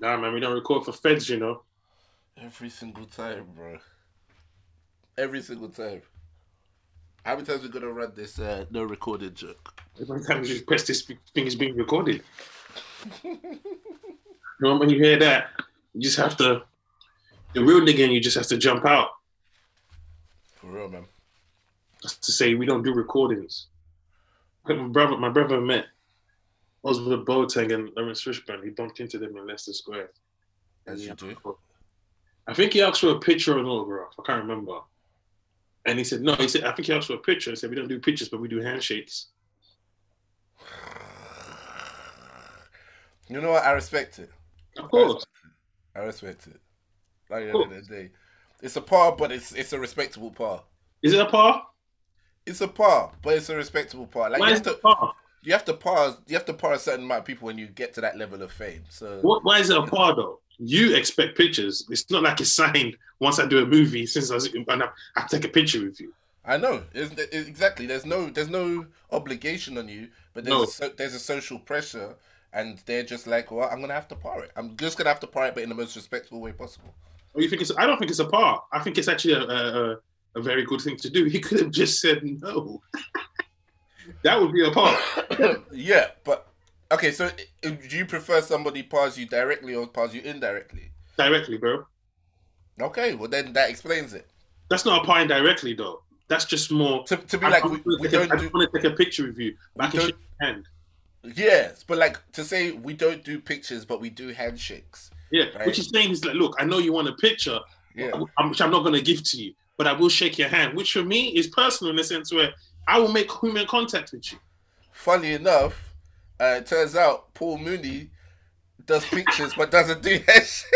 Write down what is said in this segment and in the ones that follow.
Nah, man, we don't record for feds, you know. Every single time, bro. Every single time. How many times we gonna run this uh, no recorded joke? Every time you press this thing is being recorded. you know, when you hear that, you just have to. The real nigga, you just have to jump out. For real, man. That's to say, we don't do recordings. My brother, my brother met Ozwald Boateng and Laurence Fishburne. He bumped into them in Leicester Square. As you do. I think he asked for a picture or an autograph. I can't remember. And he said, no, he said, I think he asked for a picture. He said, we don't do pictures, but we do handshakes. You know what? I respect it. Of course. I respect it. Like the end of the day. It's a par, but it's it's a respectable par. Is it a par? It's a par, but it's a respectable par. Like Why is have, it a to, par? You have to par you have to par a certain amount of people when you get to that level of fame. So What, why is it a par though? You expect pictures. It's not like it's signed once I do a movie. Since I was, and I take a picture with you. I know it's, it's- exactly. There's no there's no obligation on you, but there's No. a so, there's a social pressure, and they're just like, well, I'm gonna have to par it. I'm just gonna have to par it, but in the most respectful way possible. Or you think it's? I don't think it's a par. I think it's actually a, a, a very good thing to do. He could have just said no. that would be a par. yeah, but okay. So, do you prefer somebody pars you directly or pars you indirectly? Directly, bro. Okay, well then that explains it. That's not a par indirectly though. That's just more. To, to be I like, we, we a- don't I do just want to take a picture with you. But I We can don't- shake your hand. yes, but like to say we don't do pictures, but we do handshakes. Yeah, Right. which is saying is like, look, I know you want a picture, Yeah, which I'm not going to give to you, but I will shake your hand, which for me is personal in the sense where I will make human contact with you. funny enough, uh, it turns out Paul Mooney does pictures but doesn't do handshakes.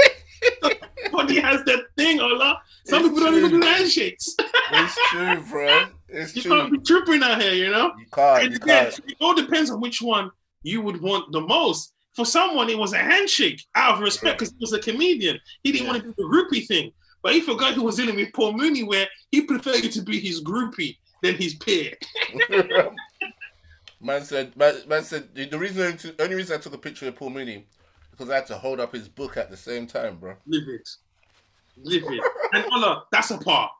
He has that thing, Allah. Some It's people don't even do handshakes. It's true, bro. It's true. you true. can't be tripping out here, you know. You can't. And You again, can't. it all depends on which one you would want the most. For someone, it was a handshake out of respect because he was a comedian. He didn't Yeah. want to do the groupie thing. But he forgot who was in it with Paul Mooney, where he preferred you to be his groupie than his peer. man said, man, man said the reason, only reason I took a picture of Paul Mooney because I had to hold up his book at the same time, bro. Live it. Live it. And Allah, that's a par.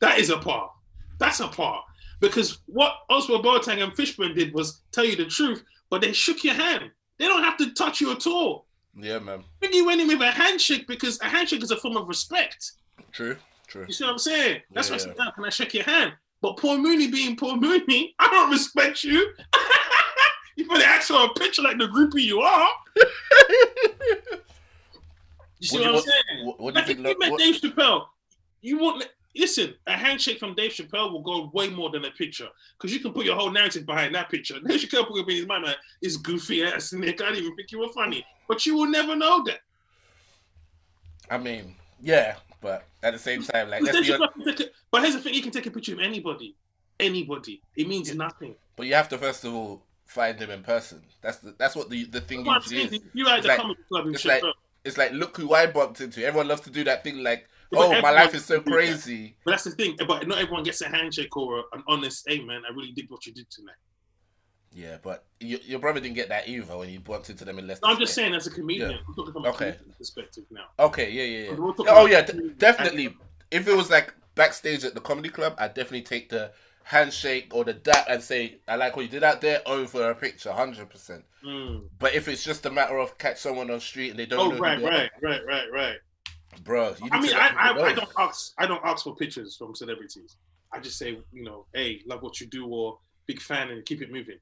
That is a par. That's a par. Because what Ozwald Boateng and Fishburne did was tell you the truth, but they shook your hand. They don't have to touch you at all. Yeah, man. I think you went in with a handshake because a handshake is a form of respect. True. True. You see what I'm saying? That's why I said, "Now, can I shake your hand? But Paul Mooney being Paul Mooney, I don't respect you. you better ask for a picture like the groupie you are. You see What what, do I'm you- saying? what- what like think if you met what- Dave Chappelle, you won't listen. A handshake from Dave Chappelle will go way more than a picture because you can put your whole narrative behind that picture. Dave Chappelle will be in his mind like, "This goofy ass Nick, I didn't even think you were funny," but you will never know that. I mean, yeah, but at the same time, like, let's Dave be, Chappelle can take a- but here's the thing: you can take a picture of anybody, anybody. It means nothing. but you have to first of all find him in person. That's the, that's what the the thing usually saying is. you at It's the like- comedy club it's like- It's like, look who I bumped into. Everyone loves to do that thing, like, But oh, my life is so do that. crazy. but that's the thing. But not everyone gets a handshake or an honest, "Hey man, I really did what you did tonight." Yeah, but you, your brother didn't get that either when you bumped into them in Leicester. No, I'm just saying, as a comedian, Yeah. I'm talking from a Okay. comedian perspective now. Okay, yeah, yeah, yeah. Oh yeah, d- definitely. If it was like backstage at the comedy club, I'd definitely take the handshake or the dap and say, "I like what you did out there." Over a picture, hundred percent. Mm. But if it's just a matter of catch someone on the street and they don't Oh right, right, right, right, right. bro. You I mean, I, I, I don't ask, I don't ask for pictures from celebrities. I just say, you know, hey, love what you do, or big fan, and keep it moving.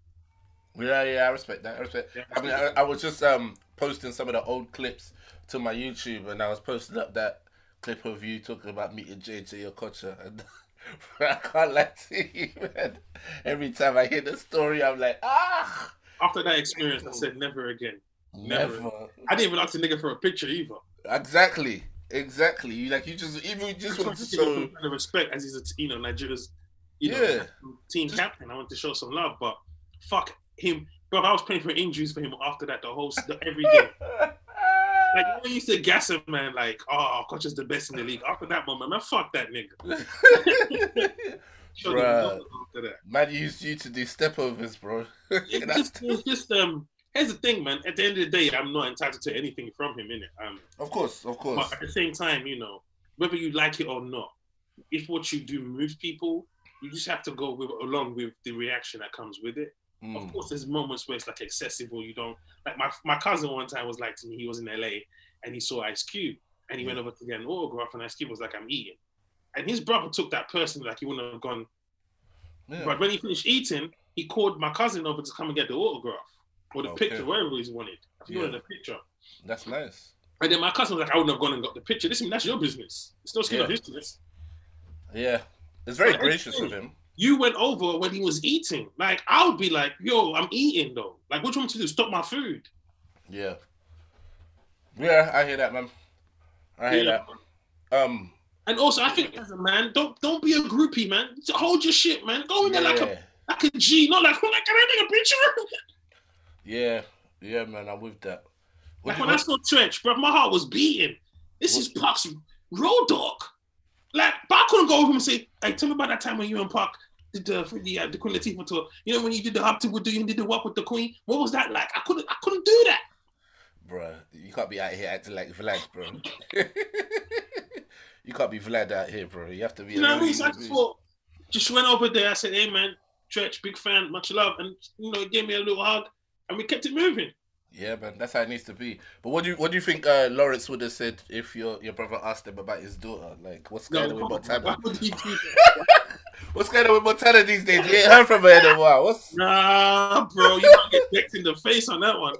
Yeah, yeah, I respect that. I respect. Yeah. I mean, I, I was just um posting some of the old clips to my YouTube, and I was posting up that clip of you talking about meeting JJ Okocha, and I can't lie to you, man. Every time I hear the story, I'm like, ah, After that experience, I said never again. never. Never. I didn't even ask the nigga for a picture either. Exactly, exactly. You like you just even just want to show. the respect as he's a, you know Nigeria's you know Yeah. team captain. I want to show some love, but fuck him, bro. I was praying for injuries for him after that the whole the, every day. Like when you used to gas him, man, like oh, coach is the best in the league. After that moment, man, fuck that nigga. Bruh. that. Man used you to do step overs, bro. It's just, it's just um, here's the thing, man. At the end of the day, I'm not entitled to anything from him, innit? Um, Of course, of course. but at the same time, you know, whether you like it or not, if what you do moves people, you just have to go with along with the reaction that comes with it. Mm. Of course, there's moments where it's like excessive or you don't like my my cousin one time was like to me, he was in LA and he saw Ice Cube and he went over to get an autograph and Ice Cube was like, I'm eating. And his brother took that person like he wouldn't have gone. Yeah. But when he finished eating, he called my cousin over to come and get the autograph or the Okay. picture, whatever he wanted. I think he Yeah. wanted a picture. That's nice. And then my cousin was like, I wouldn't have gone and got the picture. Listen, that's your business. It's no skin Yeah. of his business. Yeah. It's very But gracious of him. You went over when he was eating. Like, I would be like, yo, I'm eating though. Like, what do you want me to do? Stop my food. Yeah. Yeah, I hear that, man. I hear Yeah. that. Um, And also, I think as a man, don't don't be a groupie, man. Hold your shit, man. Go in there like a like a G, not like, like can I take a picture? yeah, yeah, man. I'm with that. What Like when I saw Treach, bro, my heart was beating. This is Pac's road dog. Like, but I couldn't go over him and say, "Hey, tell me about that time when you and Pac did the for the uh, the Queen Latifah tour. You know when you did the up to the you did the walk with the Queen. What was that like? I couldn't I couldn't do that. Bruh, you can't be out here acting like Vlad, bro. you can't be Vlad out here, bro. You have to be. You know what I mean? So I just thought, just went over there. I said, "Hey, man, Treach, big fan, much love," and you know, he gave me a little hug, and we kept it moving. Yeah, man, that's how it needs to be. But what do you what do you think uh, Laurence would have said if your your brother asked him about his daughter? Like, what's going on with why Montana? would he do that? What's going on with Montana these days? You ain't heard from her in a while. What's Nah, bro, you might get decked in the face on that one.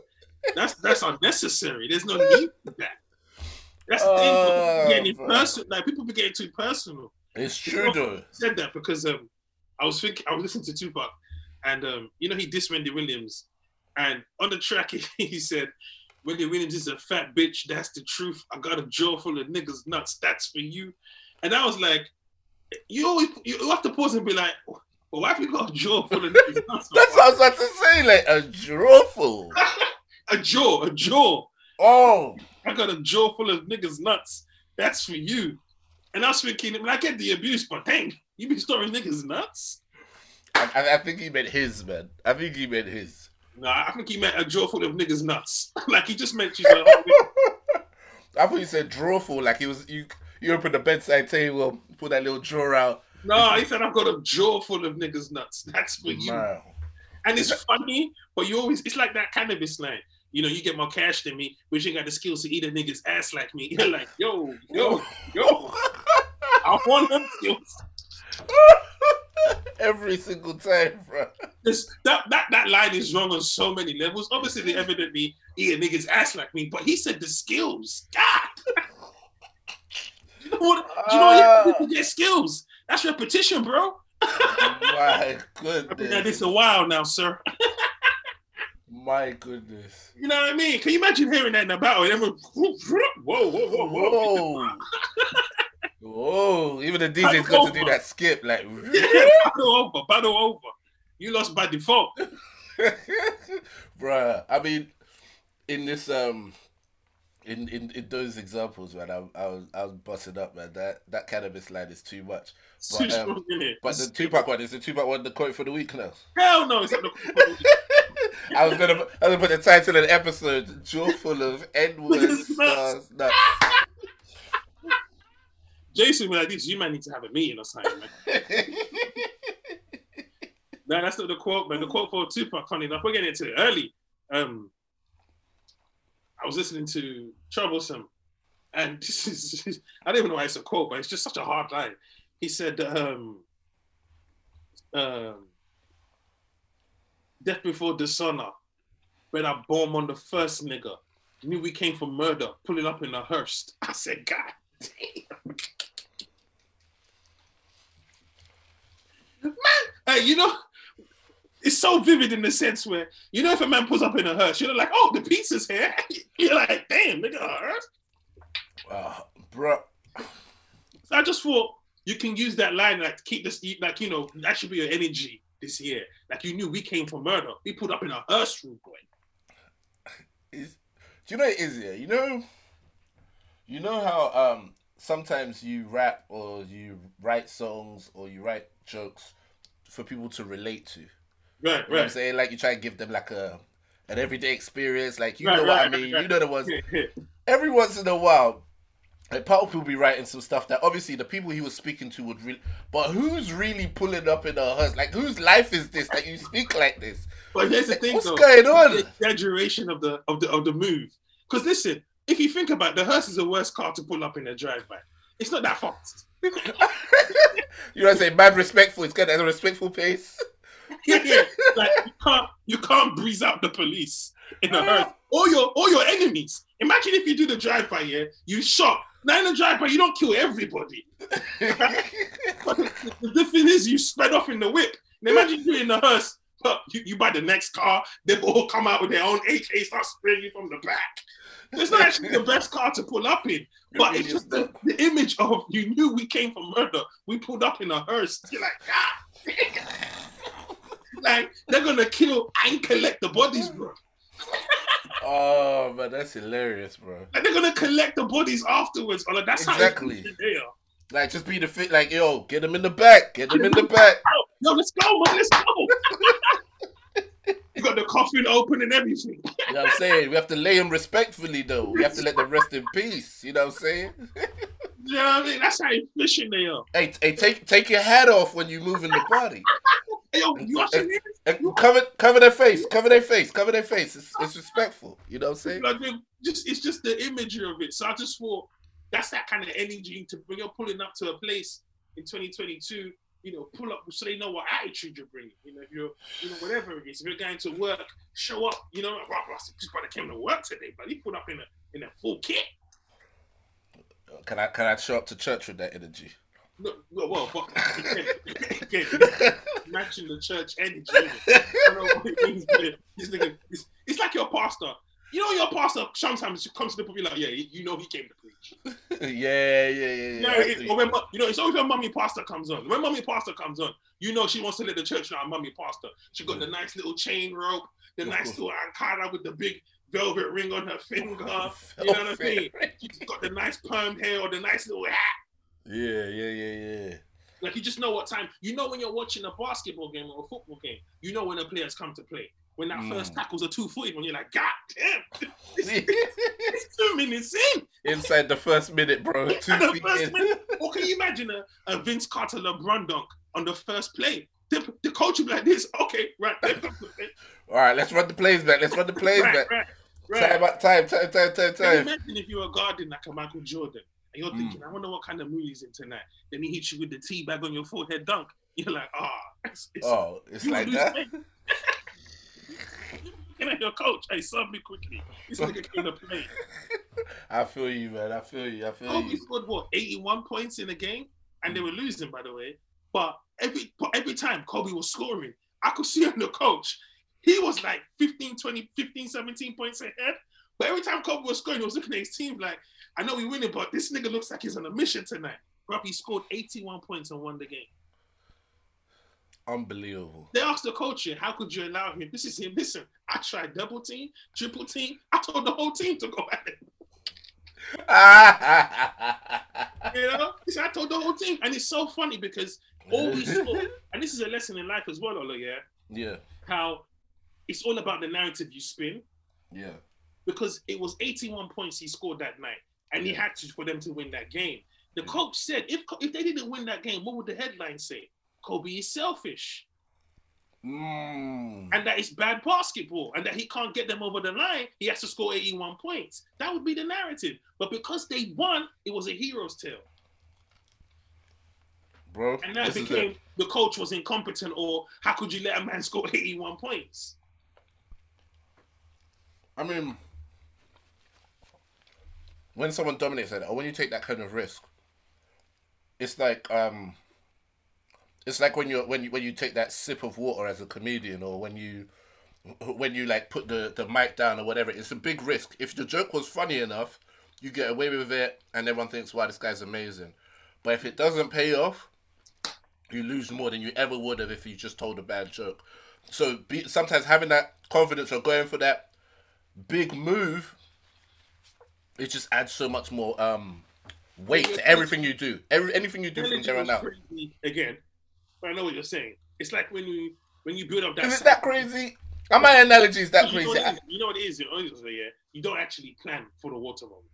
That's that's unnecessary. There's no need for that. That's the thing. Oh, personal. Like people be getting too personal. it's true though. I said that because um, I was thinking, I was listening to Tupac, and um, you know he dissed Wendy Williams, and on the track he, said, "Wendy Williams is a fat bitch. That's the truth. I got a jaw full of niggas nuts. That's for you." And I was like, you always you have to pause and be like, "Well, why have you got a jaw full of niggas nuts?" That's what I was about to say. Like a drawful. a jaw, a jaw. Oh, I got a jaw full of niggas nuts. That's for you. And I was thinking, I, mean, I get the abuse, but dang, you be storing niggas nuts? I, I- I think he meant his man. I think he meant his. Nah, I think he meant a jaw full of niggas nuts. like he just meant she's like, oh, I thought you said drawful, like he was you. You open the bedside table, pull that little drawer out. no, he said I've got a jaw full of niggas nuts. That's for you. Man. And it's funny, but you always it's like that Canibus line. You know, you get more cash than me, but you ain't got the skills to eat a nigga's ass like me. You're like, yo, yo, yo, I want them skills. Every single time, bro. This that, that that line is wrong on so many levels. Obviously, they evidently eat a nigga's ass like me, but he said the skills. God, you know what? You know what? You get skills. That's repetition, bro. My goodness. I've been at this a while now, sir. My goodness. You know what I mean? Can you imagine hearing that in a battle? And whoa, whoa, whoa, whoa, whoa. Whoa. Whoa. Even the DJ's got to do that skip. Like, Yeah, battle over, battle over. You lost by default. bruh. I mean, in this, um, in, in, in those examples, man, I, I was I was busting up, man. That that Canibus line is too much. But, um, strong in it. But the Tupac one is the Tupac one. The quote for the week now. Hell no, it's not the I was gonna I was gonna put the title of the episode "Jaw full of N words. Jason be like this. You might need to have a meeting or something, man. No, that's not the quote, man. The quote for Tupac, funny enough, we're getting into it early. Um, I was listening to Troublesome, and this is, I don't even know why it's a quote, but it's just such a hard line. He said, um, um, Death before dishonor, when I bomb on the first nigga. Knew we came for murder, pulling up in a hearse. I said, God damn. Man, hey, you know, it's so vivid in the sense where you know if a man pulls up in a hearse, you're like, oh, the pizza's here. You're like, damn, nigga, a hearse. Ah, bro. So I just thought you can use that line like to keep this, like you know, that should be your energy this year. Like you knew we came for murder. We pulled up in a hearse, rude boy. Is, do you know it is here? You know, you know how um sometimes you rap or you write songs or you write jokes for people to relate to. You Right, know what I'm saying? Like you try to give them like a an everyday experience. Like you Right, know what I mean. right. You know the ones. Every once in a while, like Paul will be writing some stuff that obviously the people he was speaking to would really. But who's really pulling up in a hearse? Like whose life is this that you speak like this? But here's the thing, What's though. going on? The exaggeration of the of the of the move. Because listen, if you think about it, the hearse is the worst car to pull up in a drive-by. It's not that fast. you know what I'm saying? Mad respectful. It's got a respectful pace. Yeah, yeah. Like you can't you can't breeze out the police in a hearse. All your or your enemies. Imagine if you do the drive-by, yeah, you shot. Now in the drive-by, you don't kill everybody. But the, the thing is, you spread off in the whip. Now imagine you in the hearse, but you, you buy the next car, they all come out with their own AK, start spraying you from the back. It's not actually the best car to pull up in, but it's just the, the image of you knew we came from murder. We pulled up in a hearse. You're like, ah. like they're gonna kill and collect the bodies, bro. Oh man, that's hilarious, bro. Like they're gonna collect the bodies afterwards. Or like, that's Exactly. how they are. Like just be the fit. Like yo, get them in the back. Get them in the back. Yo, let's go, man. Let's go. you got the coffin open and everything. You know what I'm saying? We have to lay him respectfully, though. We have to let them rest in peace. You know what I'm saying? You know what I mean? That's how efficient they are. Hey, hey, take take your hat off when you move in the body. Yo, you watching this? Cover cover their face. Cover their face. Cover their face. It's, it's respectful. You know what I'm saying? Like, just it's just the imagery of it. So I just thought that's that kind of energy to bring. You're pulling up to a place in 2022. You know, pull up so they know what attitude you're bringing. You know, if you're, you know, whatever it is. If you're going to work, show up. You know, like, wow, this brother came to work today, but he put up in a in a full kit. Can I can I show up to church with that energy? No, well, well, but again, again, matching the church energy. I know what it means, this nigga, it's, it's like your pastor. You know, your pastor sometimes comes to the people like, yeah, you know, he came to preach. yeah, yeah, yeah, yeah. You know, it, or when, you know, it's always when mummy pastor comes on. When mummy pastor comes on, you know she wants to let the church know mummy pastor. She got the mm. nice little chain rope, the Of nice course. little ankara with the big velvet ring on her finger. You know what I mean? She's got the nice perm hair or the nice little hat. Yeah, yeah, yeah, yeah. Like you just know what time. You know when you're watching a basketball game or a football game. You know when the players come to play. When that first Mm. tackle's a two footed, when you're like, God damn, it's two minutes in. Inside the first minute, bro. Two the first in. minute, or can you imagine a, a Vince Carter LeBron dunk on the first play? The, the coach will be like this. Okay, right, All right, let's run the plays back. Let's run the plays right, back. right, Time, right. out- time, time, time, time, Can you time. imagine if you were guarding like a Michael Jordan and you're Mm. thinking, I wonder what kind of mood he's in tonight. Then he hits you with the tea bag on your forehead dunk. You're like, ah, it's, it's, Oh, it's like that. Looking at your coach, hey, sub me quickly. This nigga came to play. I feel you, man. I feel you. I feel Kobe you. scored what 81 points in a game, and they were losing, by the way. But every but every time Kobe was scoring, I could see on the coach, he was like 15, 20, 15, 17 points ahead. But every time Kobe was scoring, he was looking at his team like, I know we winning, but this nigga looks like he's on a mission tonight. Bro, he scored 81 points and won the game. Unbelievable. They asked the coach, how could you allow him? This is him. Listen, I tried double team, triple team. I told the whole team to go at it. You know, He said, I told the whole team, and it's so funny because all we saw, and this is a lesson in life as well, Ola, yeah, yeah, how it's all about the narrative you spin. yeah. Because it was 81 points he scored that night, and he had to for them to win that game. The Yeah. coach said, if if they didn't win that game, what would the headline say? Kobe is selfish, Mm. and that it's bad basketball, and that he can't get them over the line. He has to score 81 points. That would be the narrative. But because they won, it was a hero's tale. Bro, And that became the coach was incompetent, or how could you let a man score 81 points? I mean, when someone dominates like that, or when you take that kind of risk, it's like um, it's like when you when you when you take that sip of water as a comedian, or when you when you like put the the mic down or whatever. It's a big risk. If the joke was funny enough, you get away with it, and everyone thinks, "Wow, this guy's amazing." But if it doesn't pay off, you lose more than you ever would have if you just told a bad joke. So be, sometimes having that confidence or going for that big move, it just adds so much more um, weight to everything you do. Every anything you do from there on out. again. But I know what you're saying. It's like when you when you build up that Is it that crazy? And my analogy is that crazy. what it is? you know what it is? You know what it is, yeah. You don't actually plan for the water moment.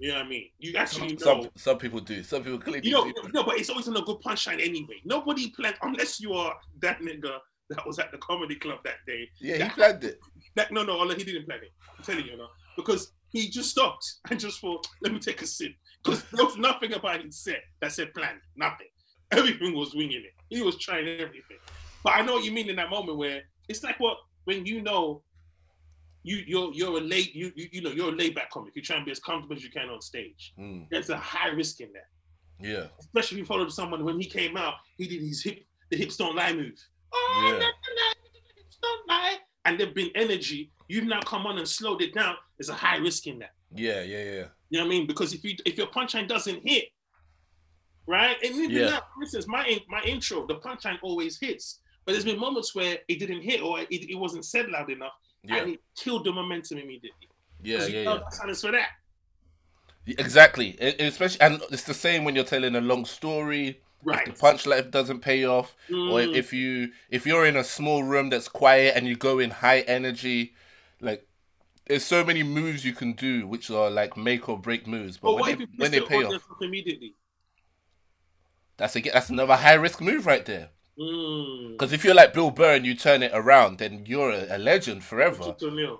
You know what I mean? You actually know. Some, some people do. Some people clearly You know, do. no, but it's always on a good punchline anyway. Nobody planned unless you are that nigga that was at the comedy club that day. Yeah, he that- planned it. That no, no, he didn't plan it. I'm telling you, no, because he just stopped and just thought, let me take a sip. Because there was nothing about his set that said planned. Nothing. Everything was winging it. He was trying everything. But I know what you mean in that moment where it's like what when you know you you're you're a late you you, you know you're a laid back comic. You try and be as comfortable as you can on stage. Mm, There's a high risk in that. yeah. Especially if you followed someone when he came out, he did his hip the hips don't lie move. Oh, Yeah. na, na, hips don't lie. And there've been energy. You've now come on and slowed it down. There's a high risk in that. Yeah, yeah, yeah. You know what I mean? Because if you if your punchline doesn't hit, right? And even Yeah. now, for instance, my in- my intro, the punchline always hits. But there's been moments where it didn't hit or it, it wasn't said loud enough, Yeah, and it killed the momentum immediately. yeah, yeah, yeah. silence for that. Exactly. It- especially, and it's the same when you're telling a long story. Right. If the punchline doesn't pay off, or Mm. if you if you're in a small room that's quiet and you go in high energy, like there's so many moves you can do which are like make or break moves. But But what when if they, when they pay off, immediately? that's a, that's another high risk move right there. Mm. Because if you're like Bill Burr and you turn it around, then you're a, a legend forever. Patrice.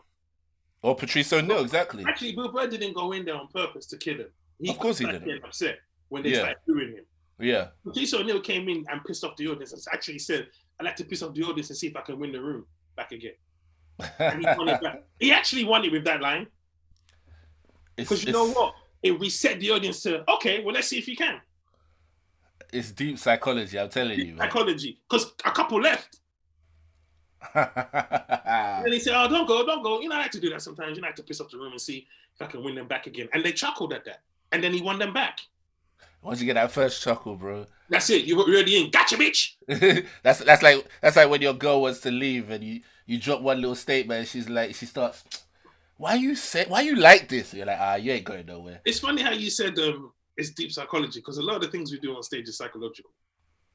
Or Patrice O'Neal, exactly. Actually, Bill Burr didn't go in there on purpose to kill him. Of course he didn't. upset when they Yeah. started doing him. Yeah, Patrice O'Neal came in and pissed off the audience and actually said, "I'd like to piss off the audience and see if I can win the room back again." And he won it back. He actually won it with that line because you know what? It reset the audience to, "Okay, well, let's see if he can." It's deep psychology. I'm telling you, man. Psychology, because a couple left. And he said, "Oh, don't go, don't go." You know, I like to do that sometimes. You know, I like to piss off the room and see if I can win them back again. And they chuckled at that, and then he won them back. Once you get that first chuckle, bro, That's it. You were already in. Gotcha, bitch. that's that's like that's like when your girl wants to leave and you you drop one little statement. And she's like, she starts, why you say, why you like this? You're like, ah, you ain't going nowhere. It's funny how you said um, it's deep psychology because a lot of the things we do on stage is psychological.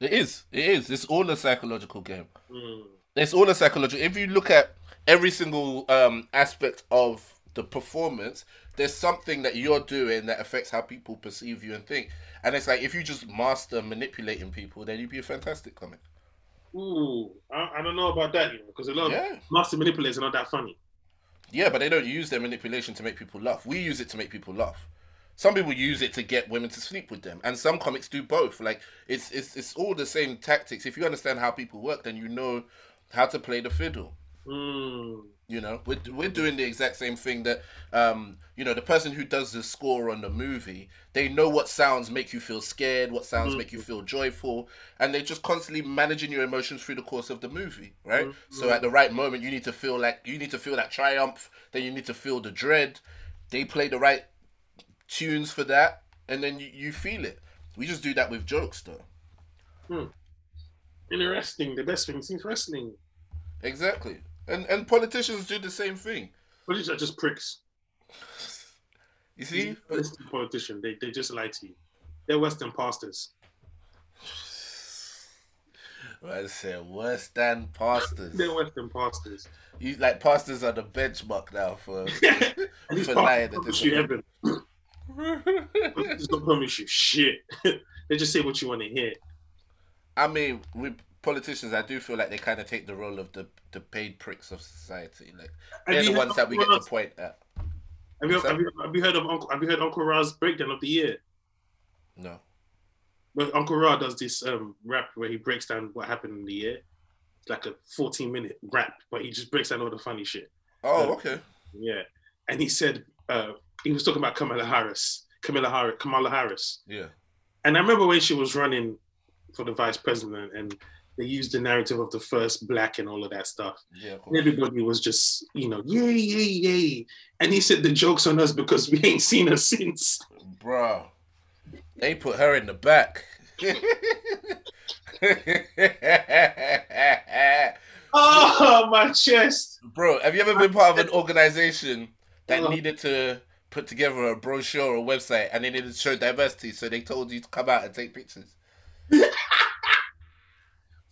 It is, it is. It's all a psychological game. Mm. It's all a psychological. If you look at every single um aspect of the performance, there's something that you're doing that affects how people perceive you and think. And it's like if you just master manipulating people, then you'd be a fantastic comic. Ooh, I, I don't know about that, you know, because a lot of master manipulators are not that funny. Yeah, but they don't use their manipulation to make people laugh. We use it to make people laugh. Some people use it to get women to sleep with them, and some comics do both. Like it's it's it's all the same tactics. If you understand how people work, then you know how to play the fiddle. Mm. You know, we're we're doing the exact same thing that um you know the person who does the score on the movie. They know what sounds make you feel scared, what sounds Mhm. make you feel joyful, and they're just constantly managing your emotions through the course of the movie, right? Mhm. So at the right moment, you need to feel like you need to feel that triumph. Then you need to feel the dread. They play the right tunes for that, and then you, you feel it. We just do that with jokes, though. Interesting. The best thing since wrestling. Exactly. And and politicians do the same thing. Politicians are just pricks. You see? To politician. They, they just lie to you. They're Western pastors. I said worse than pastors. They're Western pastors. You like pastors are the benchmark now for For lying promise you heaven. Don't promise you shit. they just say what you want to hear. I mean, with politicians, I do feel like they kind of take the role of the the paid pricks of society. Like Have they're the ones that we get to point at. Have you, have, you, have you heard of Uncle? Have you heard Uncle Ra's breakdown of the year? No. Where Uncle Ra does this um, rap where he breaks down what happened in the year. It's like a 14 minute rap, but he just breaks down all the funny shit. Oh, okay. Yeah. And he said uh, he was talking about Kamala Harris, Kamala Harris, Kamala Harris. Yeah. And I remember when she was running for the vice president, and they used the narrative of the first black and all of that stuff. Yeah. of. Everybody was just, you know, yay, yay, yay. And he said the joke's on us because we ain't seen her since. Bro, they put her in the back. Oh, my chest. Bro, have you ever been part of an organization that Uh. needed to put together a brochure or website and they needed to show diversity, so they told you to come out and take pictures?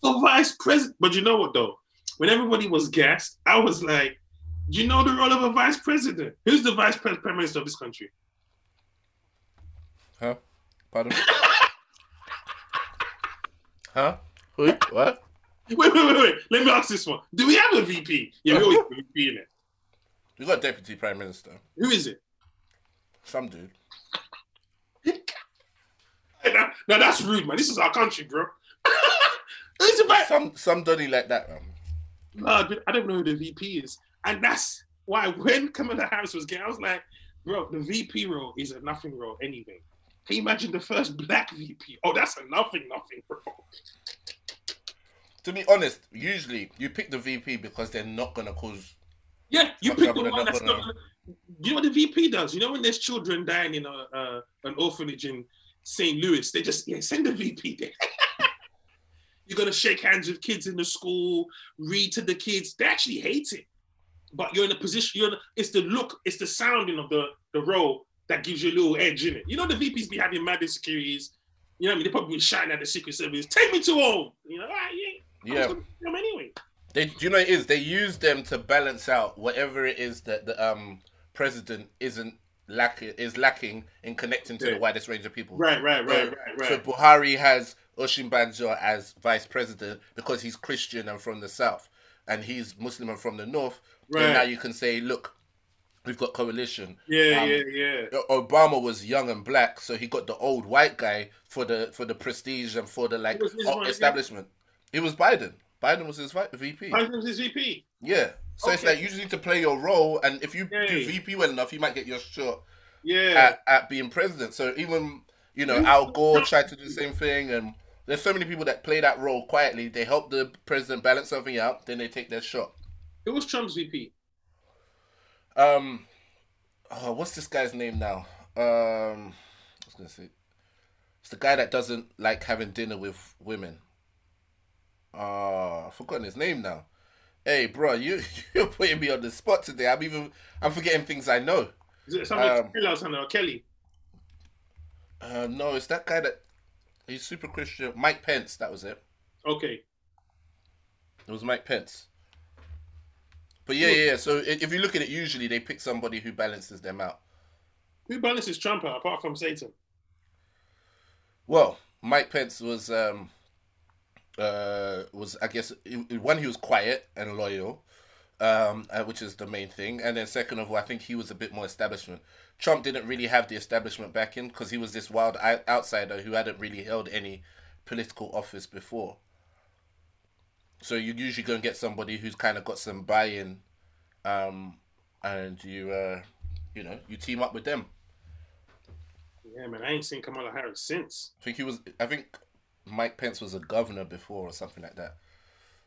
For vice president. But you know what, though? when everybody was gassed, I was like, "Do you know the role of a vice president? Who's the vice pre- prime minister of this country?" Huh? Pardon? huh? Who? What? Wait, wait, wait, wait. Let me ask this one: Do we have a VP? Yeah, we always have a VP in it. We got deputy prime minister. Who is it? Some dude. Hey, Now, now that's rude, man. This is our country, bro. Vice? Some some dodgy like that. Um, Uh, I don't know who the VP is, and that's why when Kamala Harris was getting, I was like, bro, the VP role is a nothing role anyway. Can you imagine the first black VP? Oh, that's a nothing, nothing, bro. to be honest, usually you pick the VP because they're not gonna cause. Yeah, you pick the one that's not not. You know what the VP does? You know when there's children dying in a uh, an orphanage in St. Louis, they just yeah send the VP there. You're gonna shake hands with kids in the school, read to the kids. They actually hate it, but you're in a position. You're in it's the look, it's the sounding of the the role that gives you a little edge in it. You know the VPs be having mad insecurities. You know what I mean? They probably be shouting at the Secret Service, "Take me to home." You know, ah, yeah, Yeah. them anyway. They, do you know it is? They use them to balance out whatever it is that the um president isn't lacking is lacking in connecting to Yeah. the widest range of people. Right, right, So, right, right, right. so Buhari has Osinbajo as vice president because he's Christian and from the south, and he's Muslim and from the north. Then Right. now you can say, look, we've got coalition. yeah, um, yeah, yeah. Obama was young and black, so he got the old white guy for the for the prestige and for the like Who was his one again? establishment. It was Biden. Biden was his VP. Biden was his VP. Yeah. So it's like you just need to play your role, and if you do VP well enough, you might get your shot Yeah. at, at being president. So even you know Al Gore tried to do the same thing, and there's so many people that play that role quietly. They help the president balance something out, then they take their shot. It was Trump's VP? Um, oh, what's this guy's name now? Um, I was gonna say, it's the guy that doesn't like having dinner with women. Oh, I've forgotten his name now. Hey, bro, you you're putting me on the spot today. I'm even I'm forgetting things I know. Is it somebody Um, or something or Kelly? Uh, no, it's that guy that he's super Christian. Mike Pence, that was it. Okay. It was Mike Pence. But yeah, yeah. yeah. So if you look at it, usually they pick somebody who balances them out. Who balances Trump out apart from Satan? Well, Mike Pence was um uh was I guess one he was quiet and loyal, um uh, which is the main thing, and then second of all, I think he was a bit more establishment. Trump didn't really have the establishment backing because he was this wild outsider who hadn't really held any political office before. So you usually go and get somebody who's kind of got some buy-in, um, and you uh, you know, you team up with them. Yeah, man, I ain't seen Kamala Harris since. I think he was. I think Mike Pence was a governor before or something like that.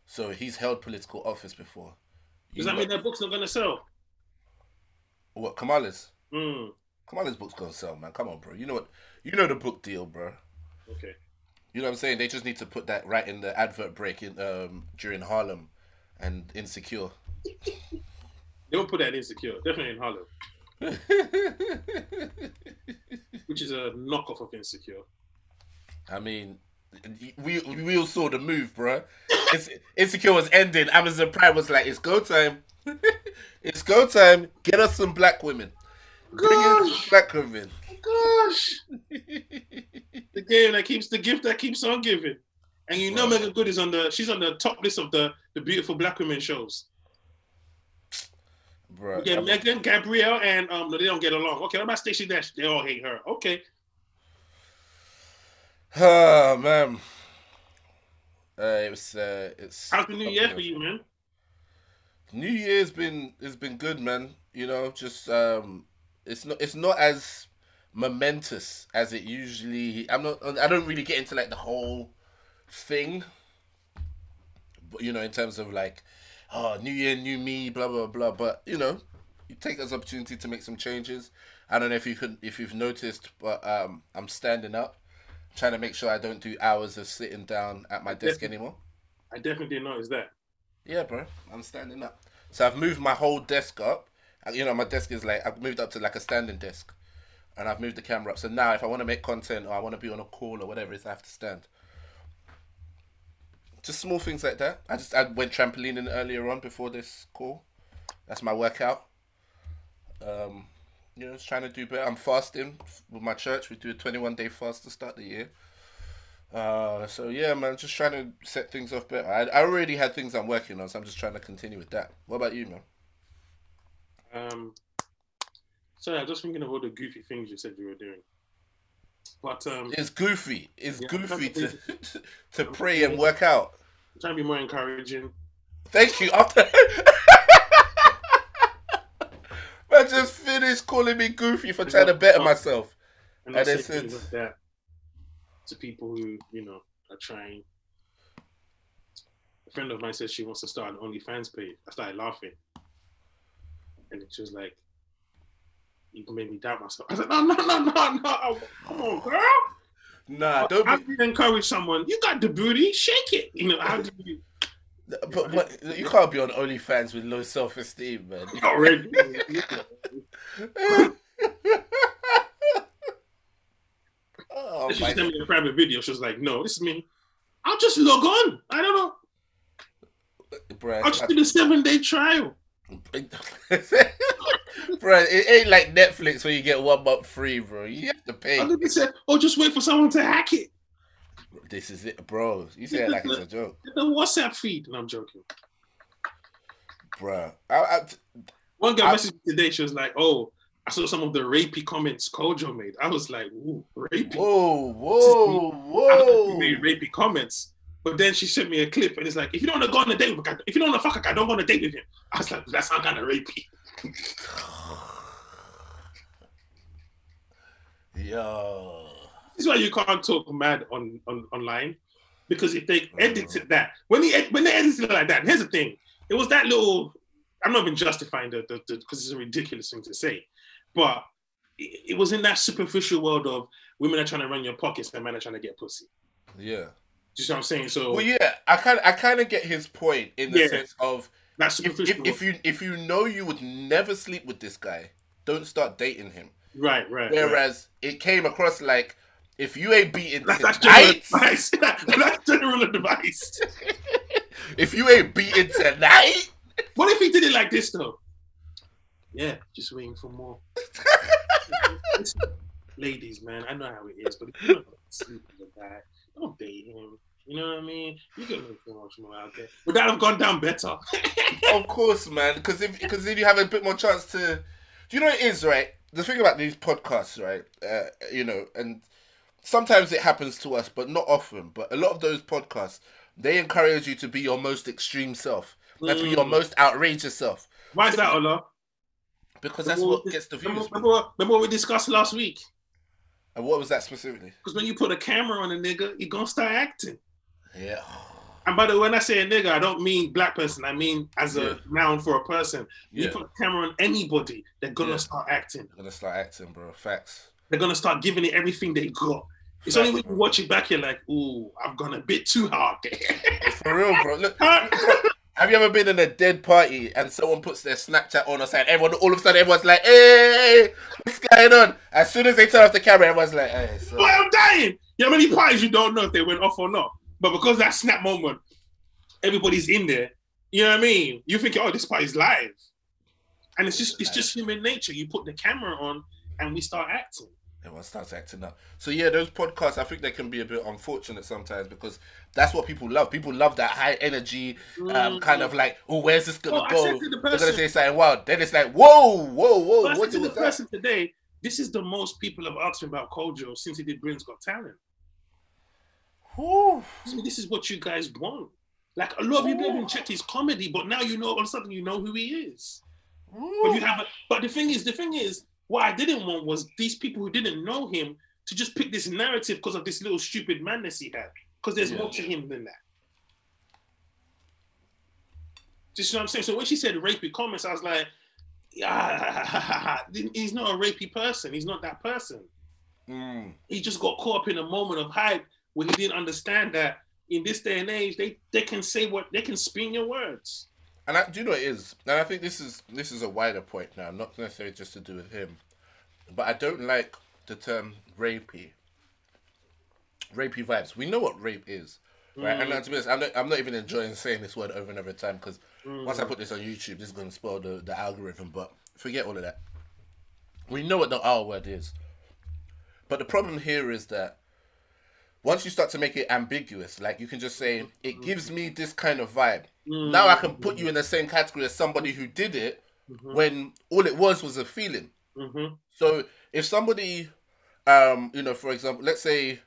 So he's held political office before. You Does that mean that book's not gonna sell? what Kamala's? Hmm. this book's gonna sell, man. Come on, bro. You know what? You know the book deal, bro. Okay. You know what I'm saying? They just need to put that right in the advert break in um during Harlem and Insecure. They will put that in insecure, definitely in Harlem, which is a knockoff of insecure. I mean, we we all saw the move, bro. It's, Insecure was ending. Amazon Prime was like, "It's go time. it's go time. Get us some black women. Bring in some Gosh, black women." gosh, the game that keeps the gift that keeps on giving. And you know Meagan Good is on the she's on the top list of the the beautiful black women shows. Bro, Yeah, I'm- Megan, Gabrielle, and um, no, they don't get along. Okay, what about Stacey Dash? They all hate her. Okay, Oh man. Uh, it was uh, it's how's the new year for you, man? New Year's been it's been good, man. You know, just um, it's not it's not as momentous as it usually. I'm not. I don't really get into like the whole thing. But you know, in terms of like, oh, New Year, new me, blah blah blah. But you know, you take this opportunity to make some changes. I don't know if you could if you've noticed, but um, I'm standing up, trying to make sure I don't do hours of sitting down at my desk Definitely. anymore. I definitely didn't that. Yeah, bro. I'm standing up. So I've moved my whole desk up. You know, my desk is like I've moved up to like a standing desk, and I've moved the camera up. So now, if I want to make content or I want to be on a call or whatever it is, I have to stand. just small things like that. I just I went trampolining earlier on before this call. That's my workout. Um, you know, just trying to do better. I'm fasting with my church. We do a 21 day fast to start the year. Uh, so yeah, man, just trying to set things off better. I, I already had things I'm working on, so I'm just trying to continue with that. What about you, man? Um, sorry, I'm just thinking of all the goofy things you said you were doing. But um, It's goofy. It's Yeah, goofy to, that's- to to pray and work out. I'm trying to be more encouraging. Thank you. After man just finished calling me goofy for trying to better myself. And I And things like that to people who, you know, are trying. A friend of mine says she wants to start an OnlyFans page. I started laughing. And she was like, You can make me doubt myself. I said, No, no, no, no, no. Come on, girl. Nah, don't How be. do encourage someone? You got the booty, shake it. You know, how do you But, but you can't be on OnlyFans with low self esteem, man. already? oh she sent me a private video. She was like, No, this is me. I'll just log on. I don't know. Bruh, I'll just do the seven day trial. bro, it ain't like Netflix where you get one month free, bro. You have to pay. And they said, Oh, just wait for someone to hack it. This is it, bro. You say it like it's a joke, The WhatsApp feed. And I'm joking. bro. I, I, One girl I- messaged me today. She was like, "Oh, I saw some of the rapey comments Kojo made." I was like, "Ooh, rapey." whoa, whoa, I don't think whoa. made rapey comments. But then she sent me a clip, and it's like, "If you don't want to go on a date with a guy, if you don't want to fuck a guy, don't go on a date with him." I was like, "That sounds kind of rapey." Yo. This is why you can't talk mad on, on online, because if they mm. edited that, when he when they edited it like that, here's the thing: it was that little. I'm not even justifying the because it's a ridiculous thing to say, but it, it was in that superficial world of women are trying to run your pockets and men are trying to get pussy. Yeah. You see what I'm saying? So Well, yeah, I kind I kind of get his point in the Yeah. sense of that's if, if, if you if you know you would never sleep with this guy, don't start dating him. right, right. right. Whereas it came across like if you ain't beating That's, that's general tonight, advice. that's general advice. if you ain't beating tonight, What if he did it like this though? Yeah, just waiting for more. Ladies, man, I know how it is, but if you don't sleep with a guy, don't date him. You know what I mean? You can make more out there. Would that have gone down better? of course, man. Because if because then you have a bit more chance to. Do you know what it is, right? The thing about these podcasts, right? Uh, you know, and sometimes it happens to us, but not often. But a lot of those podcasts, they encourage you to be your most extreme self, to be your Mm. most outrageous self, Why is that, Ola? because that's what gets the views. remember, remember what we discussed last week? And what was that specifically? Because when you put a camera on a nigga, he gonna start acting. Yeah. And by the way, when I say a nigga, I don't mean black person. I mean as a Yeah. noun for a person. You put a camera on anybody, they're gonna Yeah. start acting. I'm gonna start acting, bro. Facts. They're gonna start giving it everything they got. It's only when you watch it back, you're like, "Ooh, I've gone a bit too hard." For real, bro. Look, have you ever been in a dead party and someone puts their Snapchat on or something? Everyone, all of a sudden, everyone's like, "Hey, what's going on?" As soon as they turn off the camera, everyone's like, "Hey, so Boy, I'm dying. You know how many parties you don't know if they went off or not, but because that snap moment, everybody's in there. You know what I mean? You think, "Oh, this party's live," and it's just it's just human nature. You put the camera on, and we start acting. Everyone starts acting up." So yeah, those podcasts, I think they can be a bit unfortunate sometimes because that's what people love. People love that high energy, um, kind of like, "Oh, where's this gonna Mm. Oh, go?" to the They're gonna say something wild. Then it's like, "Whoa, whoa, whoa! I what to the that?" person today, this is the most people have asked me about Kojo since he did Britain's Got Talent. Whew. This is- what you guys want. Like a lot of people don't even check his comedy, but now you know all of a sudden you know who he is. But you have, a, but the thing is, the thing is, what I didn't want was these people who didn't know him to just pick this narrative because of this little stupid madness he had. Because there's Yeah. more to him than that. Just you know what I'm saying. So when she said rapey comments, I was like, yeah, he's not a rapey person. He's not that person. Mm. He just got caught up in a moment of hype where he didn't understand that in this day and age, they they can say what they can spin your words. And I, do you know it is? And I think this is this is a wider point now, not necessarily just to do with him, but I don't like the term rapey. Rapey vibes. We know what rape is. Right, and Mm, uh, to be honest, I'm not, I'm not even enjoying saying this word over and over time because mm, once I put this on YouTube, this is going to spoil the, the algorithm. But forget all of that. We know what the R word is. But the problem here is that once you start to make it ambiguous, like you can just say, it gives me this kind of vibe. mm, Now I can put you in the same category as somebody who did it mhm, when all it was was a feeling. mhm, So if somebody, um, you know, for example, let's say,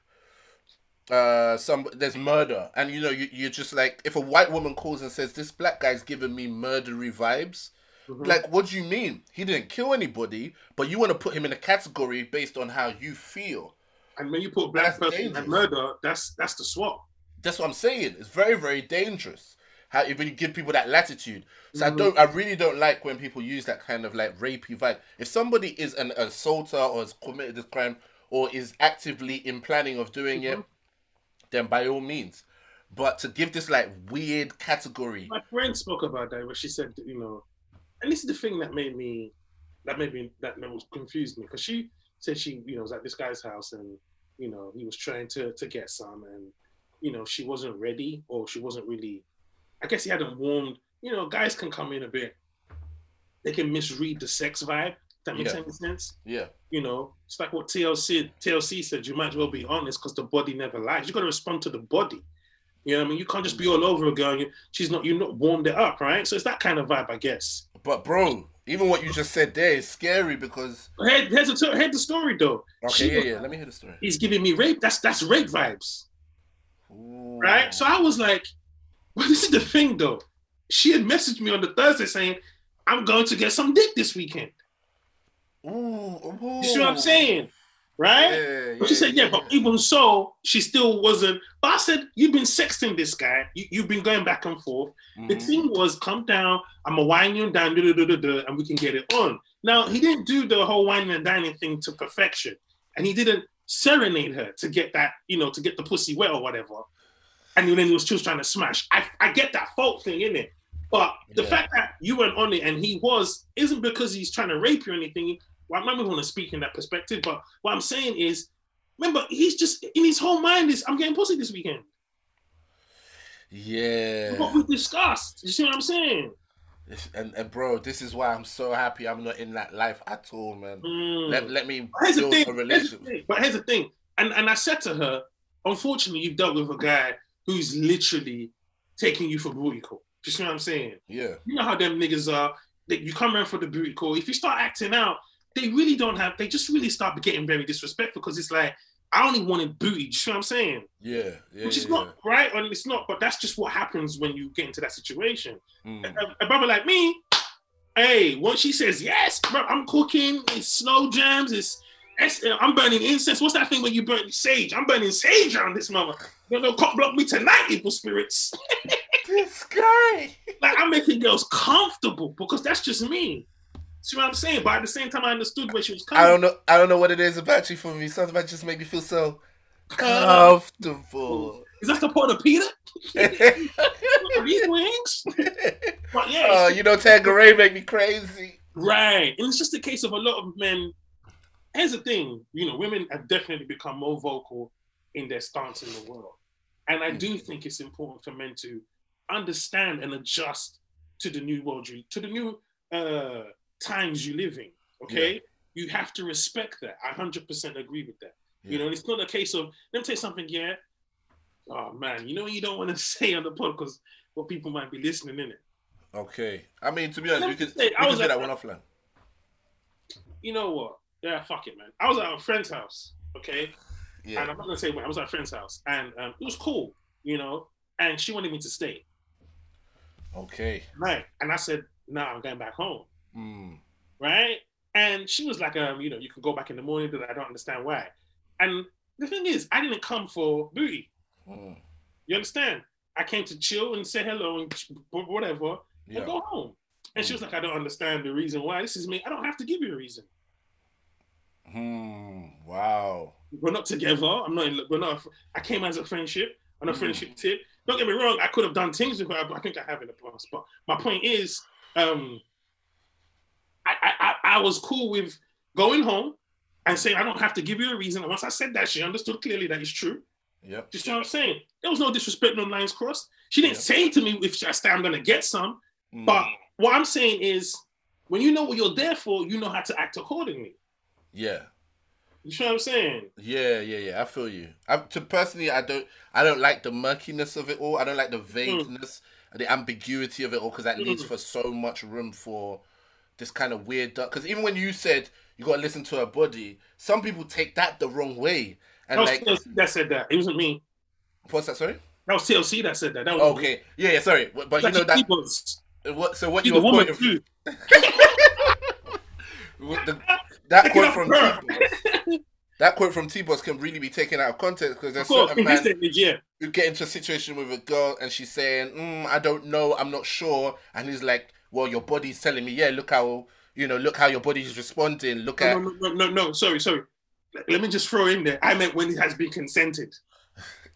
uh, some there's murder, and you know, you you're just like, if a white woman calls and says this black guy's giving me murdery vibes, mhm. like, what do you mean? He didn't kill anybody, but you want to put him in a category based on how you feel. And when you put black That's person dangerous. and murder, that's that's the swap. That's what I'm saying. It's very, very dangerous. How when you give people that latitude. So I Mhm. don't. I really don't like when people use that kind of like rapey vibe. If somebody is an assaulter or has committed this crime or is actively in planning of doing it, Mhm. then by all means. But to give this like weird category, My friend spoke about that where she said, you know, and this is the thing that made me, that made me, that was confused me because she said she, you know, was at this guy's house and, you know, he was trying to to get some and, you know, she wasn't ready or she wasn't really, I guess he hadn't warmed. You know, guys can come in a bit, they can misread the sex vibe. That makes Yeah. any sense. yeah, You know, it's like what TLC TLC said. You might as well be honest because the body never lies. You got to respond to the body. You know what I mean? You can't just be all over a girl. and you- She's not. You're not warmed it up, right? So it's that kind of vibe, I guess. but bro, even what you just said there is scary because Head, here's the here's the story though. okay, She yeah, was- yeah. Let me hear the story. He's giving me rape. That's that's rape vibes, Ooh. right? So I was like, well, this is the thing though. She had messaged me on the Thursday saying, "I'm going to get some dick this weekend." ooh, ooh. You see what I'm saying, right? Yeah, But she said, yeah, but even so, she still wasn't. But I said, you've been sexting this guy. You, you've been going back and forth. The Mhm. thing was, come down. I'm going to wine you and down, da, da, da, and we can get it on. Now, he didn't do the whole wine and dining thing to perfection. And he didn't serenade her to get that, you know, to get the pussy wet or whatever. And then he was still trying to smash. I, I get that fault thing in it. But the Yeah. fact that you went on it and he was, isn't because he's trying to rape you or anything. Well, I'm not even going to speak in that perspective. But what I'm saying is, remember, he's just in his whole mind is, I'm getting pussy this weekend. Yeah. What we discussed. You see what I'm saying? And, and bro, this is why I'm so happy I'm not in that life at all, man. Mm. Let, let me But here's the build thing. a Here's relationship. thing. But here's the thing. And and I said to her, unfortunately, you've dealt with a guy who's literally taking you for booty call. You see what I'm saying? Yeah. You know how them niggas are. That you come around for the booty call. If you start acting out, they really don't have. They just really start getting very disrespectful because it's like I only wanted booty. You see what I'm saying? Yeah. Yeah. Which is yeah, not right, and it's not. But that's just what happens when you get into that situation. Mm. a, a brother like me, hey, once she says yes, bro, I'm cooking. It's slow jams. It's, I'm burning incense. What's that thing when you burn sage? I'm burning sage on this mother. You're gonna cock block me tonight, evil spirits. This guy. like I'm making girls comfortable because that's just me. See what I'm saying? But at the same time, I understood where she was coming. I don't know. I don't know what it is about you for me. Something about just make me feel so comfortable. Is that the point of Peter? These wings? But yeah, oh, you know, Tanqueray make me crazy. Right. And it's just a case of a lot of men. Here's the thing, you know, women have definitely become more vocal in their stance in the world. And I do think it's important for men to understand and adjust to the new world to the new uh times you live in. Okay. You have to respect that. I 100% agree with that. You know, it's not a case of, let me tell you something, yeah. Oh man, you know, you don't want to say on the pod because what people might be listening in it. Okay. I mean, to be honest, we me could, say, we I was at- that one offline. you know what? Yeah, fuck it, man. I was at a friend's house, okay? And I'm not gonna say when I was at a friend's house, and um, it was cool, you know. And she wanted me to stay, Okay. right? And I said, "No, I'm going back home, Mm. right?" And she was like, "Um, you know, you can go back in the morning, but I don't understand why." And the thing is, I didn't come for booty. Mm. You understand? I came to chill and say hello and whatever, Yeah. and go home. And she was like, "I don't understand the reason why. This is me. I don't have to give you a reason. Hmm. Wow. We're not together. I'm not. In, we're not. I came as a friendship on a Mm. friendship tip. Don't get me wrong. I could have done things with her. But I think I have in the past. But my point is, um, I, I I was cool with going home and saying I don't have to give you a reason. And once I said that, she understood clearly that it's true. Yep. Do you see what I'm saying? There was no disrespect, no lines crossed. She didn't Yeah. say to me if I stay, I'm gonna get some. Mm. But what I'm saying is, when you know what you're there for, you know how to act accordingly. yeah. You see what I'm saying? Yeah, yeah, yeah. I feel you. I, to personally, I don't, I don't like the murkiness of it all. I don't like the vagueness, the ambiguity of it all, because that leaves Mm. for so much room for this kind of weird. Because even when you said you got to listen to her body, some people take that the wrong way, and That was like, TLC that said that. It wasn't me. what's that? Sorry. That was TLC that said that. That was Okay. Yeah, yeah. Sorry, but, but you know that. was- What? So what you were woman quoting? the, that quote from. T-Boz, that quote from T-Boz can really be taken out of context because Of there's course, certain man yeah. you get into a situation with a girl and she's saying, mm, "I don't know, I'm not sure," and he's like, "Well, your body's telling me, yeah. Look how you know, look how your body's responding. Look at No, no, no, no, no, sorry, sorry. Let me just throw in there. I meant when it has been consented.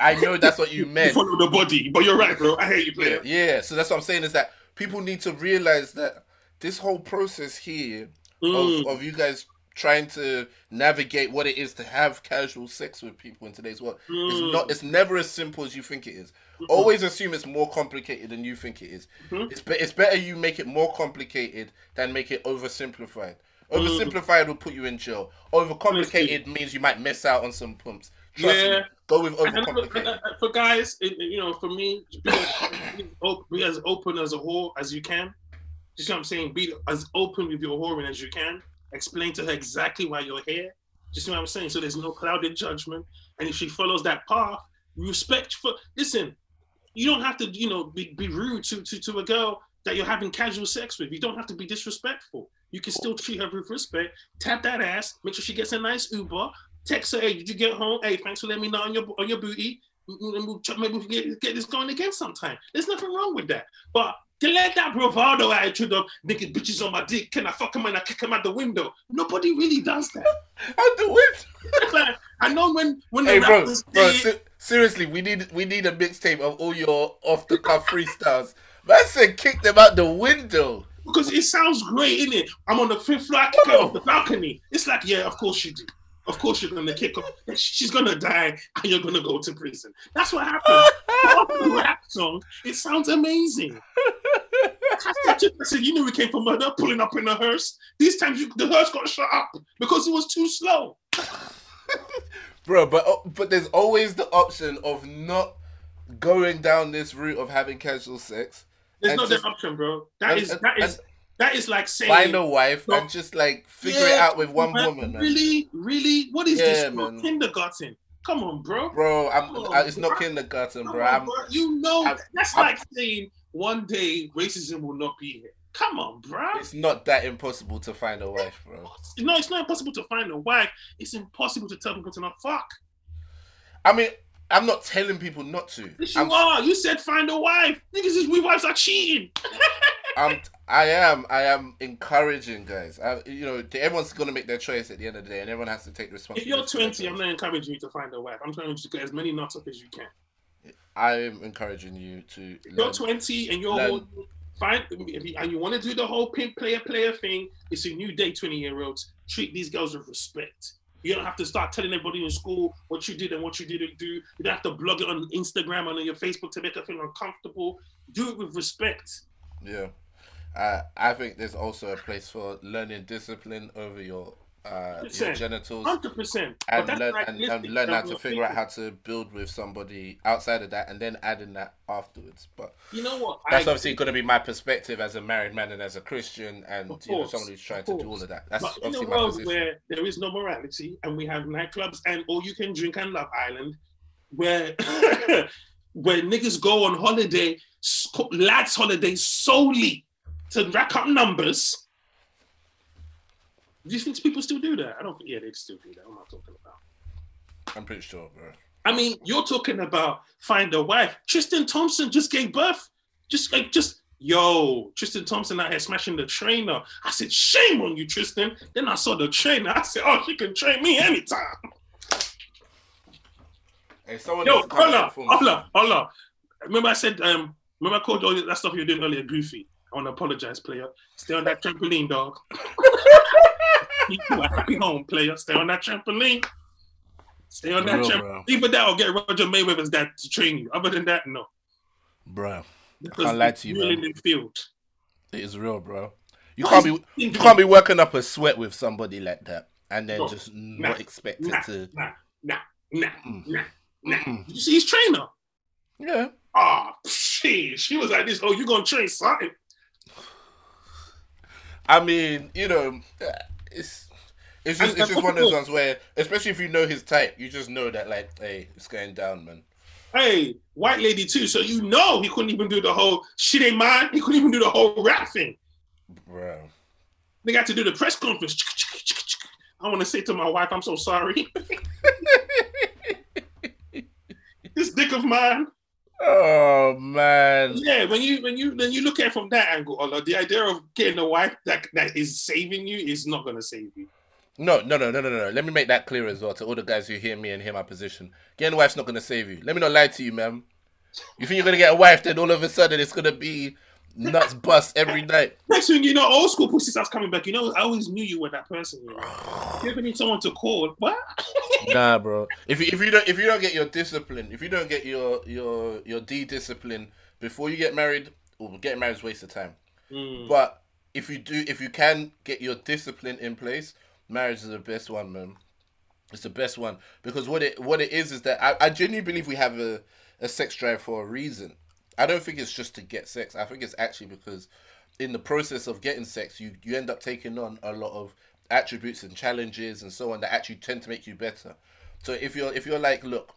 I know that's what you You meant. follow the body, but you're right, bro. I hear you, player. Yeah, so that's what I'm saying is that people need to realize that this whole process here Mm. of, of you guys trying to navigate what it is to have casual sex with people in today's world Mm. is not it's never as simple as you think it is. Always assume it's more complicated than you think it is. Mhm. It's be- it's better you make it more complicated than make it oversimplified. Mm. Oversimplified will put you in jail. Overcomplicated means you might miss out on some pumps. Trust me, Yeah. go with overcomplicated. uh, for guys, it, you know, for me, be as, be be as open as a whore as you can. You see what I'm saying? Be as open with your whoring as you can. Explain to her exactly why you're here. You see what I'm saying? So there's no clouded judgment. And if she follows that path, respect for. Listen, you don't have to, you know, be, be rude to, to to a girl that you're having casual sex with. You don't have to be disrespectful. You can still treat her with respect. Tap that ass. Make sure she gets a nice Uber. Text her, hey, did you get home? Hey, thanks for letting me know on your on your booty. Maybe we can get, get this going again sometime. There's nothing wrong with that. But let that bravado attitude of nigga bitches on my dick, can I fuck him and I kick him out the window? Nobody really does that. I'll do it. Like, I know when when the Hey, bro, rappers bro. say- se- seriously, we need we need a mixtape of all your off the cuff freestyles. Man said, kick them out the window. because it sounds great, innit? I'm on the fifth floor, I kick her off the balcony. It's like, yeah, of course you do. Of course you're gonna kick her. She's gonna die, and you're gonna go to prison. That's what happens. Rap song, it sounds amazing. I said, to- I said, you knew we came from murder, pulling up in a hearse. These times you, the hearse got shut up because it was too slow. bro. But uh, but there's always the option of not going down this route of having casual sex. There's not no just- that option, bro. That and- is and- that is and that is like saying Find a wife No. and just like figure it out with one man, woman, man. Really, really, what is Yeah, this? Bro? man. Kindergarten. Come on, bro. Bro, I'm. On, I, it's not bro. kindergarten, Come bro. on, bro. You know, I'm- that's I'm- like saying one day racism will not be here. Come on, bro. It's not that impossible to find a wife, bro. No, it's not impossible to find a wife. It's impossible to tell people to not fuck. I mean, I'm not telling people not to. Yes, you I'm, are. You said find a wife. Niggas is we wives are cheating. I'm, I am, I am encouraging guys. I, you know, everyone's gonna make their choice at the end of the day, and everyone has to take responsibility. If you're 20, I'm not encouraging you to find a wife. I'm trying to get as many nuts up as you can. I am encouraging you to. If you're 20 and you're Learn. whole, and you want to do the whole pimp player player thing, it's a new day, 20 year olds. Treat these girls with respect. You don't have to start telling everybody in school what you did and what you didn't do. You don't have to blog it on Instagram and on your Facebook to make her feel uncomfortable. Do it with respect. Yeah. Uh, I think there's also a place for learning discipline over your uh, your Percent. genitals. 100%. And learn and, and learn how to figure out how to build with somebody outside of that, and then adding that afterwards. But You know what? that's I- obviously going to be my perspective as a married man and as a Christian, and Of you know someone who's trying to do all of that. That's But in a obviously my world position. where there is no morality and we have nightclubs and all you can drink and Love Island, where where niggas go on holiday, lads holiday solely to rack up numbers. Do you think people still do that? I don't think. Yeah, they still do that. I'm not talking about. I'm pretty sure, bro. I mean, you're talking about find a wife. Tristan Thompson just gave birth. Just like just yo, Tristan Thompson out here smashing the trainer. I said, shame on you, Tristan. Then I saw the trainer. I said, oh, she can train me anytime. Hey, someone Yo, needs to come hold up, hold up, hold up. Remember I said, um, remember I called all that stuff you were doing earlier goofy. I want to apologize, player. Stay on that trampoline, dog. you a happy home, player. Stay on that trampoline. Stay on that real, track. bro. Either that or get Roger Mayweather's dad to train you. Other than that, no. Bro, Because can't lie to you, you're man. field. it is real, bro. You What can't be you doing? can't be working up a sweat with somebody like that and then No. just Nah. not expect Nah, it to. nah, nah, nah, Mm. nah, nah. Mm. Did you see his trainer? Yeah. Ah, shit. She was like this. Oh, you gonna train something? I mean, you know, uh, it's it's just it's just one of those ones where, especially if you know his type, you just know that like, hey, it's going down, man. Hey, white lady too. So you know he couldn't even do the whole shit ain't mine. He couldn't even do the whole rap thing. Bro. They got to do the press conference. I want to say to my wife, I'm so sorry. this dick of mine. Oh man. Yeah, when you when you when you look at it from that angle, Ola, the idea of getting a wife that that is saving you is not gonna save you. No, no, no, no, no, no. Let me make that clear as well to all the guys who hear me and hear my position. Getting a wife's not gonna save you. Let me not lie to you, man. You think you're gonna get a wife, then all of a sudden it's gonna be nuts bust every night. Next thing you know, old school pussy starts coming back. You know, I always knew you were that person. You know, you ever need someone to call? What? Nah, bro. If you, if you don't if you don't get your discipline, if you don't get your your your D discipline before you get married, well, getting married is a waste of time. Mm. But if you do, if you can get your discipline in place, marriage is the best one, man. It's the best one because what it what it is is that I, I genuinely believe we have a, a sex drive for a reason. I don't think it's just to get sex. I think it's actually because in the process of getting sex, you you end up taking on a lot of attributes and challenges and so on that actually tend to make you better. So if you're if you're like, look,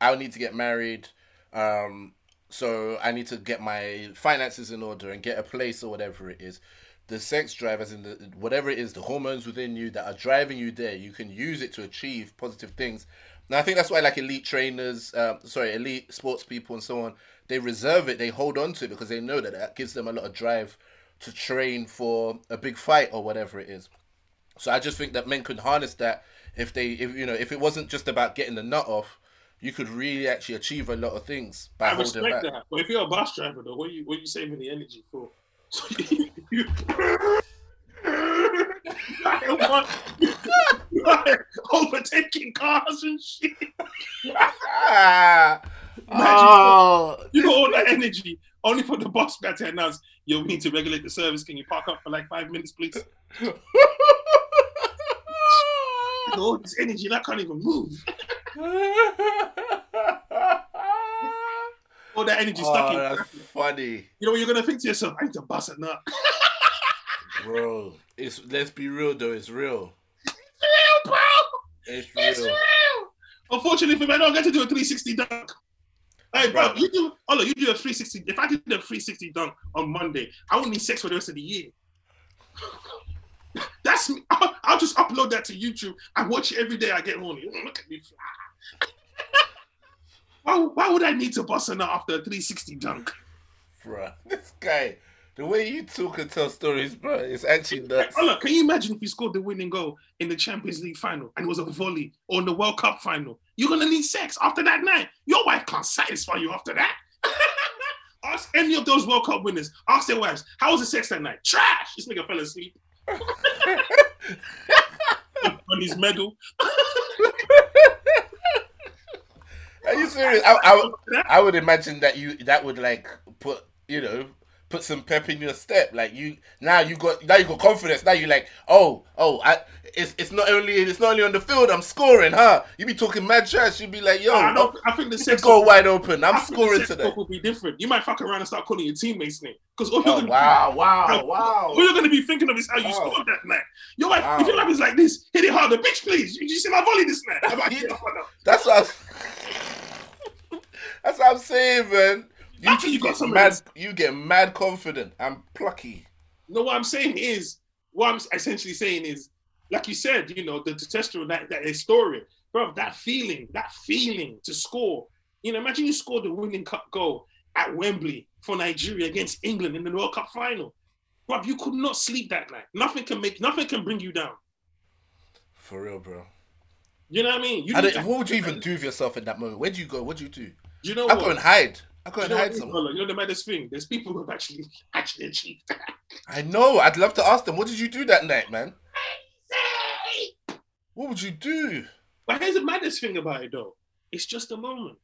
I need to get married, um, so I need to get my finances in order and get a place or whatever it is. The sex drive, as in the whatever it is, the hormones within you that are driving you there, you can use it to achieve positive things. Now I think that's why, like elite trainers, um, sorry, elite sports people and so on, they reserve it, they hold on to it because they know that that gives them a lot of drive to train for a big fight or whatever it is. So I just think that men could harness that if they, if you know, if it wasn't just about getting the nut off, you could really actually achieve a lot of things by I holding respect back. that. But if you're a bus driver, though, what you what you saving the energy for? So you, you, like. Like, overtaking cars and shit. Ah, Imagine oh, You got all that energy only for the boss guy to announce, "Yo, we need to regulate the service. Can you park up for like five minutes, please?" You all this energy, and I can't even move. All that energy oh, stuck oh, in. that's funny, You know what you're gonna think to yourself? I need to bust it now. bro. It's let's be real though. It's real. real, bro. It's It's real. real. Unfortunately for me, I don't get to do a 360 dunk. Hey, bro, you do. Oh, you do a 360. If I did a 360 dunk on Monday, I wouldn't need sex for the rest of the year. That's me. I'll, I'll just upload that to YouTube. I watch it every day. I get horny. Mm, Look at me fly. why, why would I need to bust a nut after a 360 dunk? Bruh, this guy, the way you talk and tell stories, bro, it's actually nuts. Oh, look, can you imagine if you scored the winning goal in the Champions League final and it was a volley or in the World Cup final? You're gonna need sex after that night. Your wife can't satisfy you after that. ask any of those World Cup winners. Ask their wives, how was the sex that night? Trash. This nigga fell asleep on his medal. Are you serious? I, I, I would imagine that you that would like put you know put some pep in your step. Like you now you got now you got confidence. Now you like oh oh I it's it's not only it's not only on the field. I'm scoring, huh? You be talking mad trash. You be like yo, I, don't, I think the sex goal wide open. I'm I think the scoring today. will be different. You might fuck around and start calling your teammates name because all you're Oh gonna wow be, wow wow. All you're gonna be thinking of is how you Wow. scored that night. Your wife, Wow. if your life is like this, hit it harder, bitch. Please, did you see my volley this night? Like, Yeah. yeah, I know. That's what. I, that's what I'm saying, man. You just you got get some mad. You get mad confident and plucky. No, what I'm saying is, what I'm essentially saying is, like you said, you know, the testosterone, that, that historian, bro, that feeling, that feeling to score. You know, imagine you scored the winning cup goal at Wembley for Nigeria against England in the World Cup final. Bro, you could not sleep that night. Nothing can make, nothing can bring you down. For real, bro. You know what I mean? You what would you even do with yourself in that moment? Where'd you go? What'd you do? You know I what? go and hide. I go you know, hide it is, you know the maddest thing? There's people who have actually actually achieved that. I know. I'd love to ask them. What did you do that night, man? What would you do? But here's the maddest thing about it though. It's just a moment.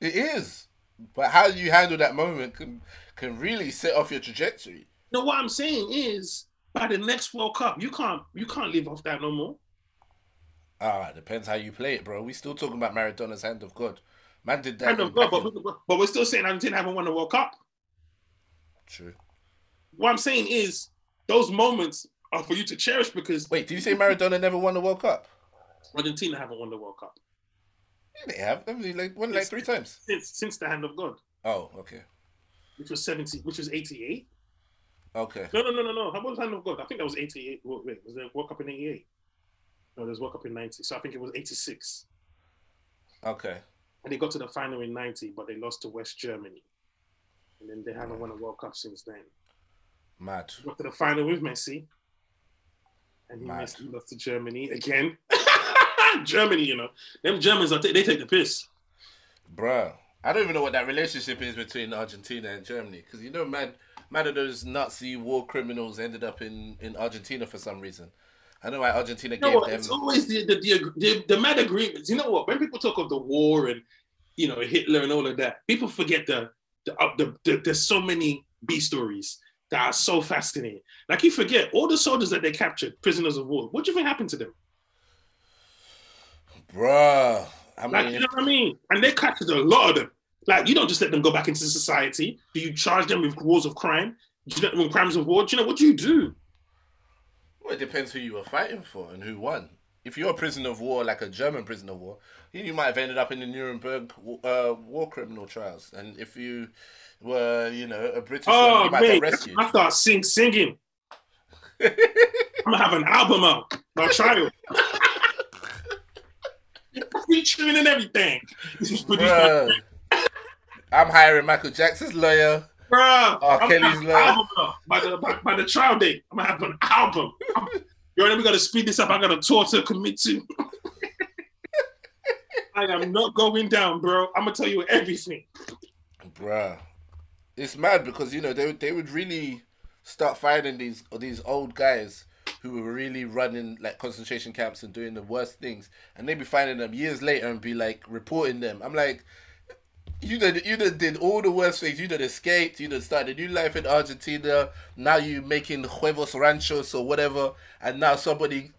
It is. But how you handle that moment can can really set off your trajectory. No, what I'm saying is by the next World Cup, you can't you can't live off that no more. Ah, depends how you play it, bro. We still talking about Maradona's hand of God. Man did that. Kind of but, but, but we're still saying Argentina haven't won the World Cup. True. What I'm saying is those moments are for you to cherish because Wait, do you say Maradona never won the World Cup? Argentina haven't won the World Cup Yeah, they have. They like won like three times? since since the hand of God, Oh, okay. which was 70, which was 88. Okay. No, no, no, no, no. How about the hand of God? I think that was 88. Wait, was there a World Cup in 88? No, there's World Cup in 90. So I think it was 86. Okay. And they got to the final in 90, but they lost to West Germany. And then they haven't won a World Cup since then. Mad. Got to the final with Messi. And he, Mad. missed, he lost to Germany again. Germany, you know. Them Germans, are t- they take the piss. Bruh. I don't even know what that relationship is between Argentina and Germany. Because you know, mad, mad of those Nazi war criminals ended up in, in Argentina for some reason. I know why Argentina You know gave what? them. It's always the the, the the the mad agreements. You know what? When people talk of the war and you know Hitler and all of that, people forget the the, uh, the, the there's so many B stories that are so fascinating. Like you forget all the soldiers that they captured, prisoners of war. What do you think happened to them? Bruh. I Like mean, you know what I mean? And they captured a lot of them. Like you don't just let them go back into society. Do you charge them with wars of crime? Do you let them with crimes of war? Do you know what do you do? Well, it depends who you were fighting for and who won. If you're a prisoner of war, like a German prisoner of war, you might have ended up in the Nuremberg uh, war criminal trials. And if you were, you know, a British one, Oh you might mate, rescued. I start sing singing. I'm gonna have an album out, my child. Featuring and everything. This was produced. I'm hiring Michael Jackson's lawyer. Bruh, R. I'm gonna Kelly's an album by the by, by the trial date. I'm gonna have an album. I'm- you already we gotta speed this up. I got a tour to commit to. I am not going down, bro. I'm gonna tell you everything. Bruh. It's mad because, you know, they, would- they would really start finding these these old guys who were really running like concentration camps and doing the worst things. And they'd be finding them years later and be like reporting them. I'm like, you did you done did all the worst things. You done escaped. You done started a new life in Argentina. Now you making huevos ranchos or whatever. And now somebody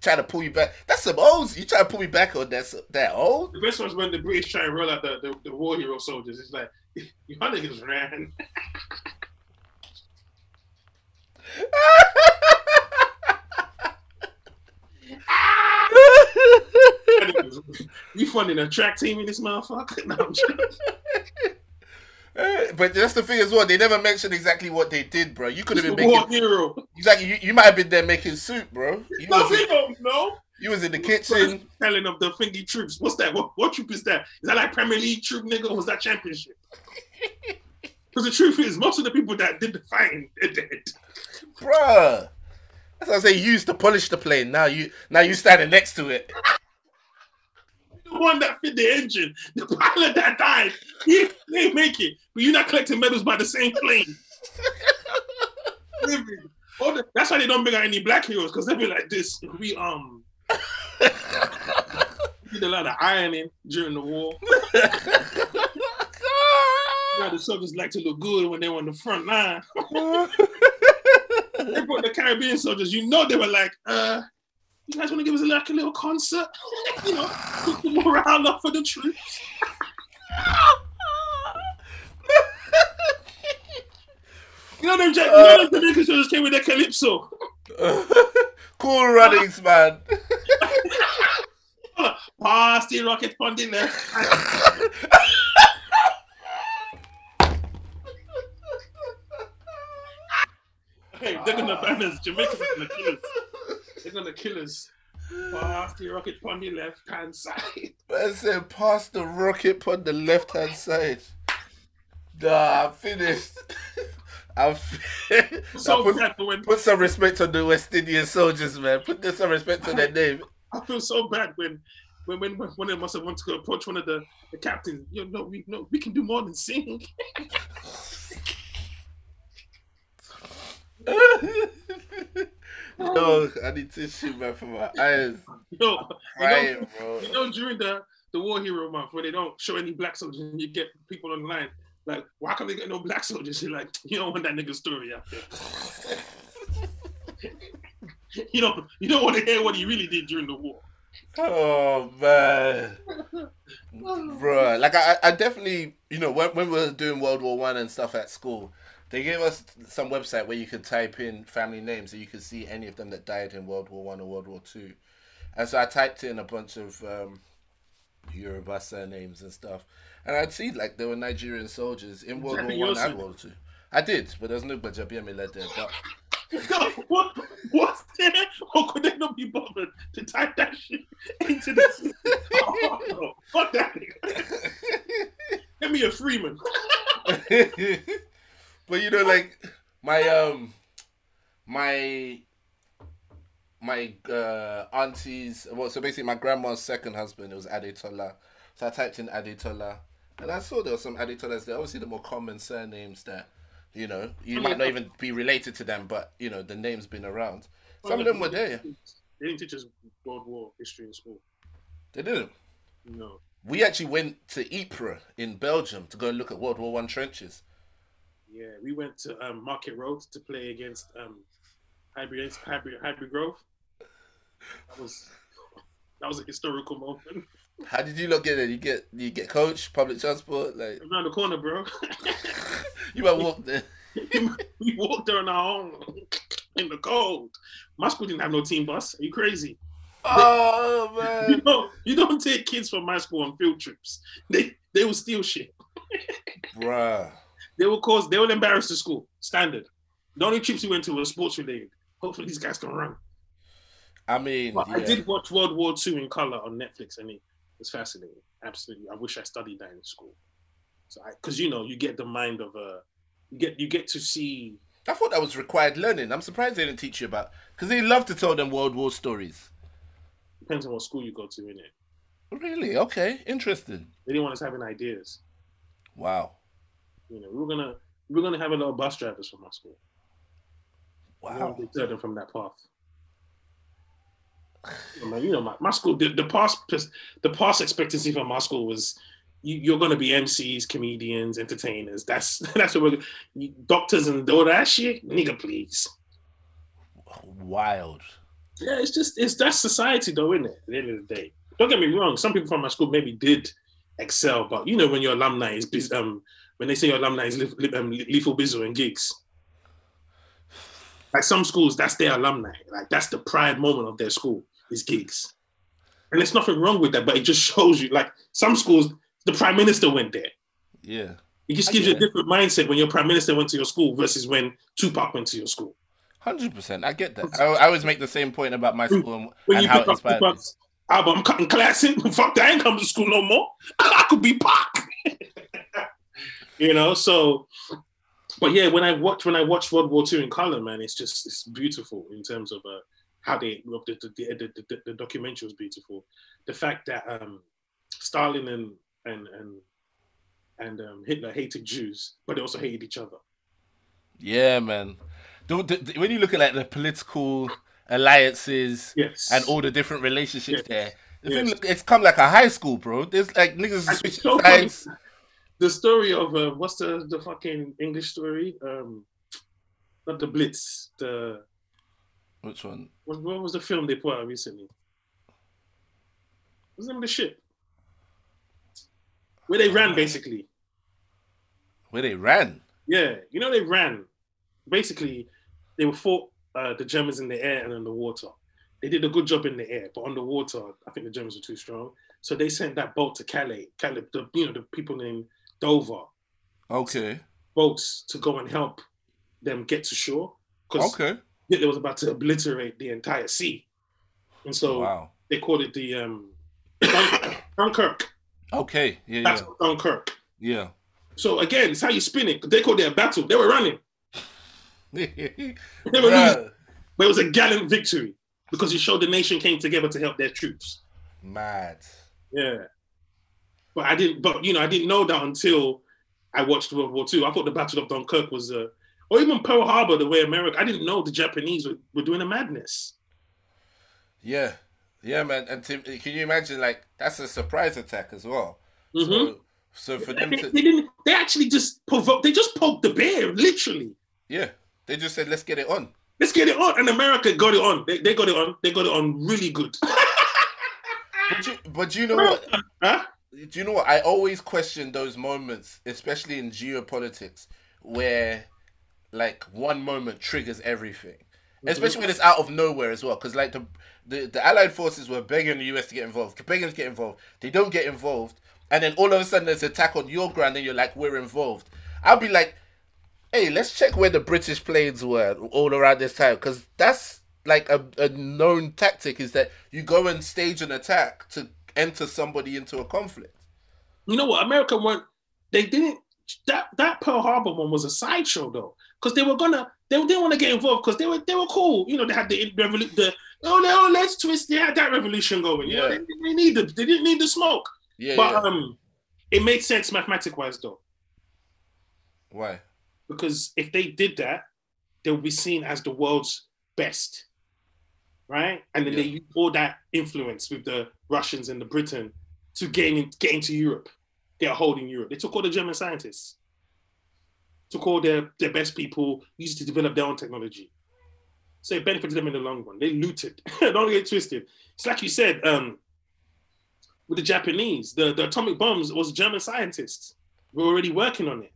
trying to pull you back. That's some old. You trying to pull me back on that that old? The best was when the British try and roll out the, the, the war hero soldiers. It's like you niggas ran. you funding a track team in this motherfucker? No, I'm joking. Eh, But that's the thing as well. They never mentioned exactly what they did, bro. You could have been making hero. exactly. You, you might have been there making soup, bro. You No, was, in, don't know. you was in the kitchen. Telling of the thingy troops. What's that? What, what troop is that? Is that like Premier League troop, nigga? Or was that championship? Because the truth is, most of the people that did the fighting, they're dead. Bruh. That's what I say. You used to polish the plane. Now you now you standing next to it. The one that fit the engine, the pilot that died, he, ain't make it. But you're not collecting medals by the same plane. The- that's why they don't bring out any black heroes because they be like this. We um did a lot of ironing during the war. Now the soldiers like to look good when they were on the front line. they brought the Caribbean soldiers. You know they were like, uh, you guys want to give us like a little concert? you know, morale up for the troops. You know them, Ja- you know them soldiers came with their calypso. cool runnings, man. Pass the rocket on the left. Hey, they're gonna ban us. Jamaicans are gonna kill us. They're gonna kill us. Pass the rocket on the left hand side. Man said, pass the rocket on the left hand side. Nah, I'm finished. I'm fin- So put, bad when put some respect on the West Indian soldiers, man. Put some respect on their name. I feel so bad when when when when they must have wanted to approach one of the, the captains. You know, we no, we can do more than sing. Yo, I need tissue, man, for my eyes. you know, you know, bro. you know, during the the War Hero Month, where they don't show any black soldiers, and you get people online like, why can't they get no black soldiers? You're like, you don't want that nigga story out there. You don't, you don't want to hear what he really did during the war. Oh man, bro. Like I, I definitely, you know, when, when we were doing World War One and stuff at school, they gave us some website where you could type in family names and you could see any of them that died in World War One or World War Two. And so I typed in a bunch of um, Yoruba surnames and stuff, and I'd see like there were Nigerian soldiers in World War One and. World War Two. I did, but there's no Gbajabiamila there. But what what's there? Or could they not be bothered to type that shit into this? Oh, no. Fuck that nigga. Give me a Freeman. But you know, like my um my my uh auntie's well so basically my grandma's second husband it was Adetola. So I typed in Adetola and I saw there were some Adetolas there. Obviously the more common surnames that you know, you might not even be related to them, but you know, the name's been around. Some of them were there. They didn't teach us World War history in school. They didn't. No. We actually went to Ypres in Belgium to go and look at World War One trenches. Yeah, we went to um, Market Road to play against um, Highbury, Highbury, Highbury Grove. That was that was a historical moment. How did you look get it? You get you get coach, public transport, like Around the corner, bro. you might walk there. we walked there on our own in the cold. My school didn't have no team bus. Are you crazy? Oh You man. don't, you don't take kids from my school on field trips. They they will steal shit. Bruh. They will cause they will embarrass the school. Standard. The only trips we went to were sports related. Hopefully these guys can run. I mean, But I did watch World War II in color on Netflix, and it was fascinating. Absolutely, I wish I studied that in school. So, because you know, you get the mind of a, you get you get to see. I thought that was required learning. I'm surprised they didn't teach you about because they love to tell them World War stories. Depends on what school you go to, innit? Really? Okay. Interesting. They didn't want us having ideas. Wow. You know, we were gonna we were gonna have a lot of bus drivers from our school. Wow. deter them from that path. You know, you know, my, my school, the, the past the past expectancy from my school was you, you're going to be MCs, comedians, entertainers. That's that's what we're you- doctors and all that shit. Nigga, please. Wild. Yeah, it's just it's that society though, isn't it? At the end of the day, don't get me wrong. Some people from my school maybe did excel, but you know when your alumni is um when they say your alumni is li- li- um, lethal bizzle and Giggs. Like some schools, that's their alumni. Like that's the pride moment of their school is Giggs, and there's nothing wrong with that. But it just shows you, like some schools, the prime minister went there. Yeah. It just gives you a it. different mindset when your prime minister went to your school versus when Tupac went to your school. Hundred percent. I get that. I, I always make the same point about my school and, when and you how pick it inspired me. Album, I'm cutting class in. Fuck that, I ain't coming to school no more. I could be Pac. you know, so but yeah, when I watch when I watch World War II in color, man, it's just it's beautiful in terms of uh, how they the the, the, the, the, documentary was beautiful. The fact that um, Stalin and and and and um, Hitler hated Jews, but they also hated each other. Yeah, man. The- the- when you look at like the political alliances Yes, and all the different relationships Yes. there, the Yes. thing, it's come like a high school, bro. There's like niggas switching funny. the story of uh, what's the the fucking English story? Um, not the Blitz. The Which one? what, what was the film they put out recently? What's the name of the ship? Where they ran basically. Where they ran? Yeah, you know they ran. Basically, they were fought uh, the Germans in the air and in the water. They did a good job in the air, but on the water, I think the Germans were too strong. So they sent that boat to Calais. Calais, the you know the people in Dover, Okay. boats to go and help them get to shore because Okay. Hitler was about to obliterate the entire sea, and so Wow. they called it the um, Dun- Dunkirk. Okay. Yeah. That's Yeah. Dunkirk. Yeah. So again, it's how you spin it. They called it a battle. They were running. They were losing, but it was a gallant victory because it showed the nation came together to help their troops. Mad. Yeah, but I didn't. But you know, I didn't know that until I watched World War II. I thought the Battle of Dunkirk was, uh, or even Pearl Harbor, the way America. I didn't know the Japanese were, were doing a madness. Yeah. Yeah, man. And to, can you imagine like that's a surprise attack as well? Mhm. So, so for They, them they to didn't. They actually just provoked. They just poked the bear, literally. yeah, they just said let's get it on. Let's get it on, and America got it on. They, they got it on. They got it on really good. But you, but you know what? huh? Do you know what? I always question those moments, especially in geopolitics, where like one moment triggers everything. Mm-hmm. Especially when it's out of nowhere as well, because like the, the the Allied forces were begging the US to get involved, begging to get involved. They don't get involved, and then all of a sudden there's an attack on your ground, and you're like, we're involved. I'll be like, hey, let's check where the British planes were all around this time, because that's like a, a known tactic is that you go and stage an attack to enter somebody into a conflict. You know what? America weren't. They didn't. That that Pearl Harbor one was a sideshow though, because they were gonna. They didn't want to get involved because they were they were cool. You know, they had the revolu- the oh no, let's twist. They had that revolution going. You know, Yeah. they, they need the they didn't need the smoke. Yeah, but yeah. um, it made sense mathematic wise though, Why? because if they did that, they would be seen as the world's best, right? And then they use all that influence with the Russians and the Britain to gain in, get into Europe, They're holding Europe. They took all the German scientists, took all their, their best people, used to develop their own technology. So it benefited them in the long run. They looted. Don't get twisted. It's like you said, um, with the Japanese, the, the atomic bombs was German scientists. were already working on it.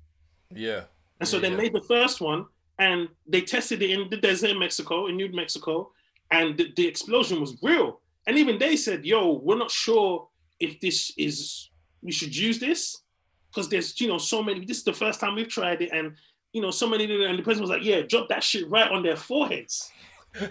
Yeah. And so Yeah, they yeah. made the first one and they tested it in the desert in Mexico, in New Mexico, and the, the explosion was real. And even they said, yo, we're not sure if this is, we should use this because there's, you know, so many, this is the first time we've tried it. And, you know, so many, and the president was like, yeah, drop that shit right on their foreheads. You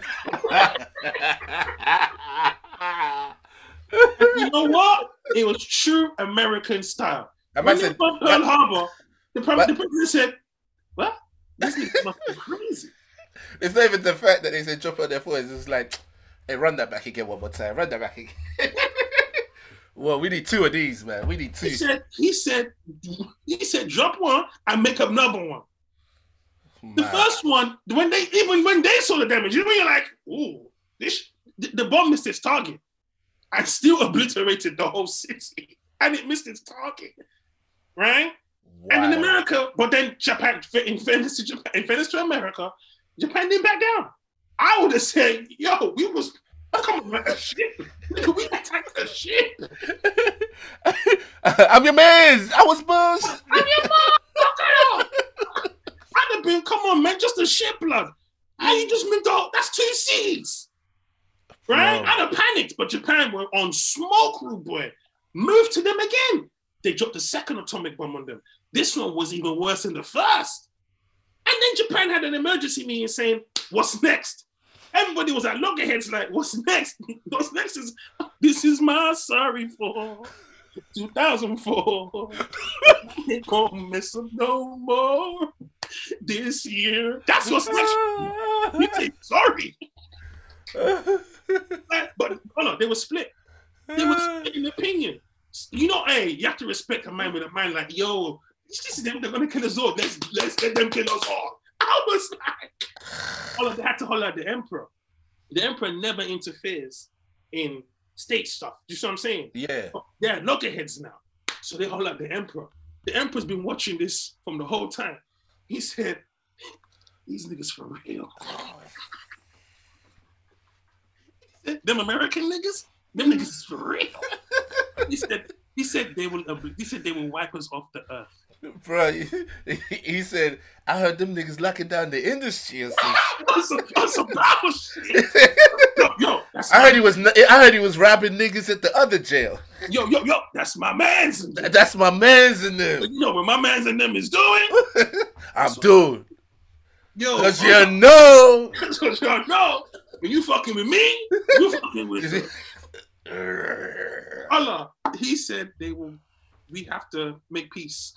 know what? It was true American style. I When bombed Pearl Harbor, the, pres- the president said, what? This is crazy. it's not even the fact that they said drop on their foreheads. It's like, hey, run that back again one more time. Run that back again. well, we need two of these, man. We need two. He said, he said, he said, drop one and make up another one. The first one, when they even when they saw the damage, you know, you're like, ooh, this the, the bomb missed its target and still obliterated the whole city, and it missed its target, right? And in America, but then Japan, in fairness to Japan, in fairness to America, Japan didn't back down. I would have said, yo, we was come on, man, shit, Nigga, we attacked the shit. I'm your man. I was buzzed. I'm your motherfucker. I'd have been, come on, man, just a shit blood. How you just moved out? That's two seeds. Right? Bro. I'd have panicked, but Japan were on smoke, rude boy. Move to them again. They dropped the second atomic bomb on them. This one was even worse than the first. And then Japan had an emergency meeting saying, What's next? Everybody was at loggerheads, like, What's next? What's next is, This is my sorry for 2004. Ain't gonna miss them no more this year. That's what's next. You say sorry. But hold on, they were split. They were split in opinion. You know, hey, you have to respect a man with a mind like, yo, is them, they're gonna kill us all. Let's let's let them kill us all. I was like, all of they had to holler at the emperor. The emperor never interferes in state stuff. You see what I'm saying? yeah. Oh, they're loggerheads now. So they hold out the emperor. The emperor's been watching this from the whole time. He said, These niggas for real. Them American niggas, them niggas is for real. He said, he said they will he said they will wipe us off the earth. Bro, he, said, I heard them niggas locking down the industry and stuff. That's some, that's some shit. Yo, yo, that's I heard he was I heard he was robbing niggas at the other jail. yo, yo, yo, that's my man's. That's my man's in there. You know what my man's and them is doing? I'm doing. Yo, Cause you know. What y'all know. When you fucking with me, you fucking with me. Allah. He said they will. We have to make peace.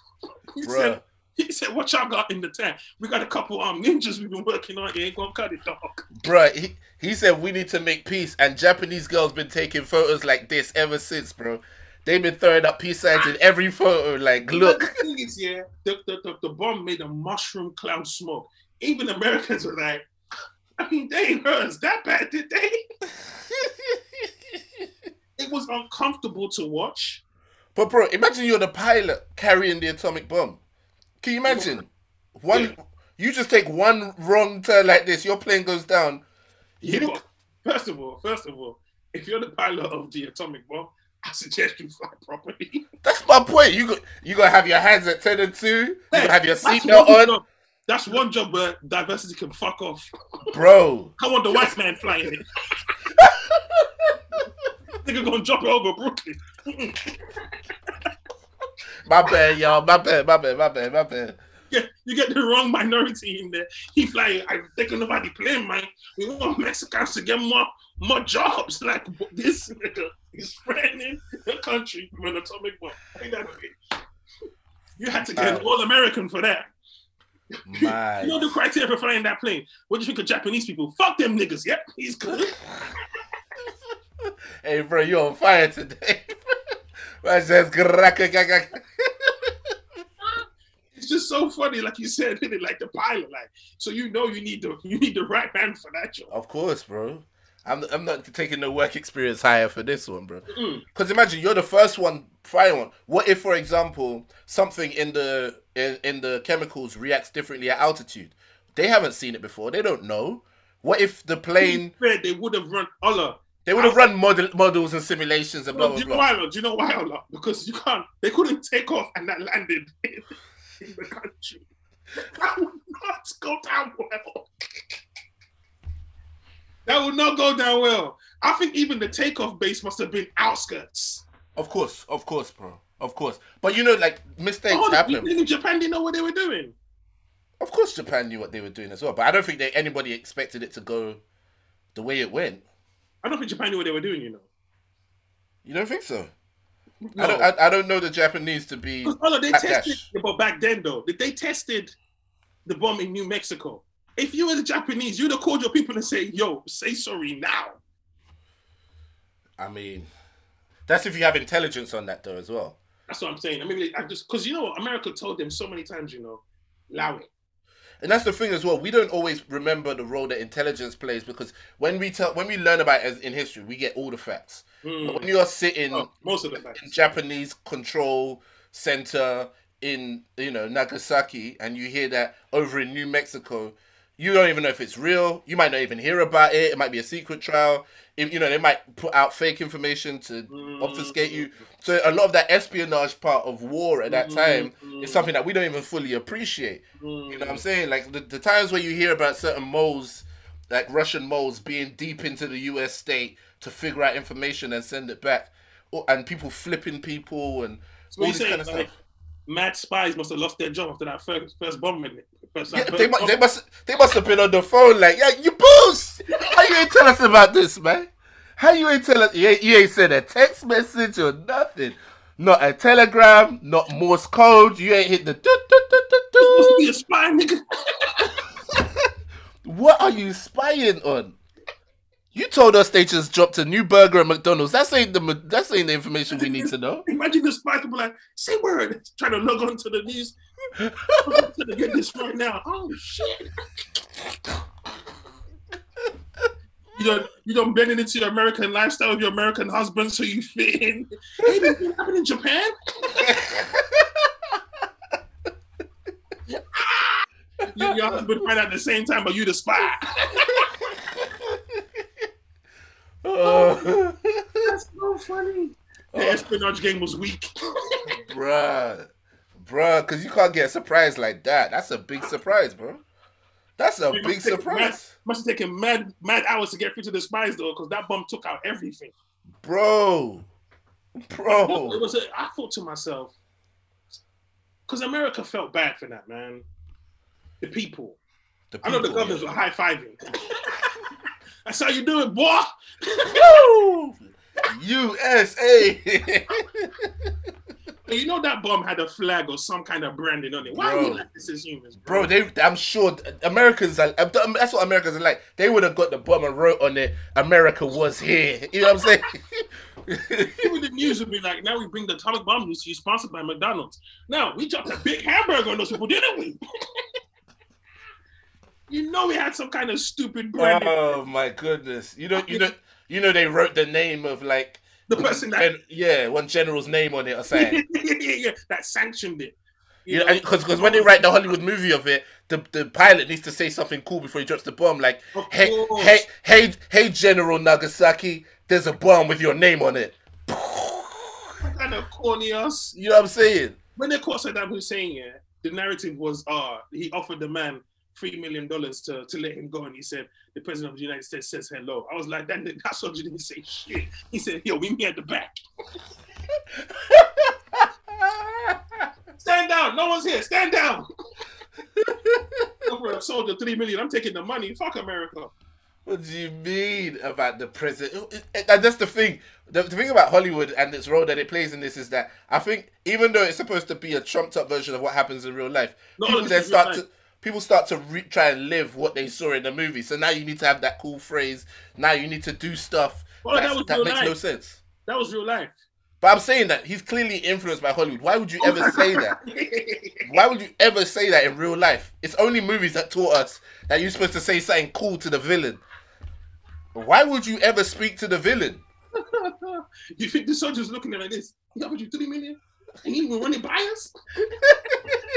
He Bruh. said. He said, "What y'all got in the tank? We got a couple um ninjas we've been working on. You ain't gonna cut it, dog." Bruh, he, he said we need to make peace, and Japanese girls been taking photos like this ever since, bro. They've been throwing up peace signs in every photo. Like, look, the thing is, yeah, the, the, the, the bomb made a mushroom cloud smoke. Even Americans were like, I mean, they ain't hurt us that bad, did they? It was uncomfortable to watch. But bro, imagine you're the pilot carrying the atomic bomb. Can you imagine? One, Yeah. you just take one wrong turn like this, your plane goes down. You know, first of all, first of all, if you're the pilot of the atomic bomb, I suggest you fly properly. That's my point. You got you gotta have your hands at ten and two. You gotta have your seatbelt on, job- That's one job where diversity can fuck off. bro. I want the white man flying it. Nigga gonna drop it over Brooklyn. My bad, y'all. My bad. My bad. My bad. My bad. Yeah, you get the wrong minority in there. He flying. I'm thinking nobody playing, man. We want Mexicans to get more more jobs. Like this nigga is threatening the country with an atomic bomb. Ain't that a? You had to get an all American for that. My. You know the criteria for flying that plane. What do you think of Japanese people? Fuck them niggas. Yep, he's good. Hey, bro, you on fire today. That? It's just so funny, like you said, like the pilot, like so you know you need the you need the right man for that job. Of course, bro. I'm, I'm not taking the work experience higher for this one, bro. Because imagine you're the first one flying one. What if, for example, something in the in, in the chemicals reacts differently at altitude? They haven't seen it before. They don't know. What if the plane? Fair, they would have run Ola. They would have run model, models and simulations and blah blah do you know why? Do you know why Ola? Because you can't. They couldn't take off and that landed in, in the country. That would not go down well. That would not go down well. I think even the takeoff base must have been outskirts. Of course, of course, bro. Of course. But you know, like mistakes Oh, happen. in Japan didn't know what they were doing. Of course, Japan knew what they were doing as well. But I don't think that anybody expected it to go the way it went. I don't think Japan knew what they were doing. You know. You don't think so? No. I don't. I, I don't know the Japanese to be. Because oh, they tested, but back then though, they- they tested the bomb in New Mexico. If you were the Japanese, you'd have called your people and say, "Yo, say sorry now." I mean, that's if you have intelligence on that though as well. That's what I'm saying. I mean, I just because you know America told them so many times, you know, allow it. And that's the thing as well. We don't always remember the role that intelligence plays because when we tell, when we learn about it as in history, we get all the facts. But Mm. when you are sitting Oh, most of the in. Japanese control center in you know Nagasaki, and you hear that over in New Mexico, you don't even know if it's real. You might not even hear about it. It might be a secret trial. If, you know they might put out fake information to Mm. obfuscate you. So a lot of that espionage part of war at that time Mm. is something that we don't even fully appreciate. Mm. You know what I'm saying? Like the, the times where you hear about certain moles, like Russian moles, being deep into the U.S. state to figure out information and send it back, or, and people flipping people and So all this saying kind of like, stuff. mad spies must have lost their job after that first first bomb it. Yeah, they, first mu- bomb. they must they must have been on the phone like, yeah, you boost. How you ain't tell us about this, man? How you ain't tell us? You ain't, you ain't sent a text message or nothing. Not a telegram, not Morse code. You ain't hit the. doo, doo, doo, doo, You supposed be a spy, nigga. What are you spying on? You told us they just dropped a new burger at McDonald's. That's ain't the that's ain't the information we need to know. Imagine the spies people like, say word, trying to log on to the news. I'm gonna get this right now. Oh shit. You don't you don't blend it into your American lifestyle with your American husband so you fit in. Hey, this thing happened in Japan? You- your husband out at the same time, but you the spy. Oh, That's so funny. The oh. espionage game was weak. bruh, bruh, because you can't get a surprise like that. That's a big surprise, bro. That's a It big surprise, Must have taken mad mad hours to get through to the spies though, because that bomb took out everything. bro, It bro. was. A, I thought to myself, because America felt bad for that, man. The people. I know the people, governors yeah. were high fiving. That's how you do it, boy. Woo! USA. And you know that bomb had a flag or some kind of branding on it. Why Bro. we like this as humans, Bro, they, I'm sure Americans are, uh, um, that's what Americans are like. They would have got the bomb and wrote on it, America was here. You know what I'm saying? People in the news would be like, now we bring the atomic bomb news to you, sponsored by McDonald's. Now, we dropped a big hamburger on those people, didn't we? you know we had some kind of stupid branding. oh my goodness. You know, you know, you know, they wrote the name of like The person that Gen- yeah, one general's name on it or something. yeah, yeah, yeah, that sanctioned it. You know, because because when they write the Hollywood movie of it, the, the pilot needs to say something cool before he drops the bomb, like, "Hey, hey, hey, hey, General Nagasaki, there's a bomb with your name on it." What kind of corny ass. You know what I'm saying? When they caught Saddam Hussein, yeah, the narrative was, ah, he offered the man three million dollars to to let him go, and he said the president of the United States says hello. I was like, that that soldier didn't say shit. He said, yo, we meet me at the back. Stand down. No one's here. Stand down. Over a soldier, three million. I'm taking the money. Fuck America. What do you mean about the president? And that's the thing. The, the thing about Hollywood and its role that it plays in this is that I think even though it's supposed to be a trumped up version of what happens in real life, No, people then start to people start to re- try and live what they saw in the movie. So now you need to have that cool phrase. Now you need to do stuff Well, that was that real makes no sense. That was real life. But I'm saying that he's clearly influenced by Hollywood. Why would you oh ever say that? Why would you ever say that in real life? It's only movies that taught us that you're supposed to say something cool to the villain. Why would you ever speak to the villain? you think the soldier's looking at like this? He offered you three million? And he even running by us?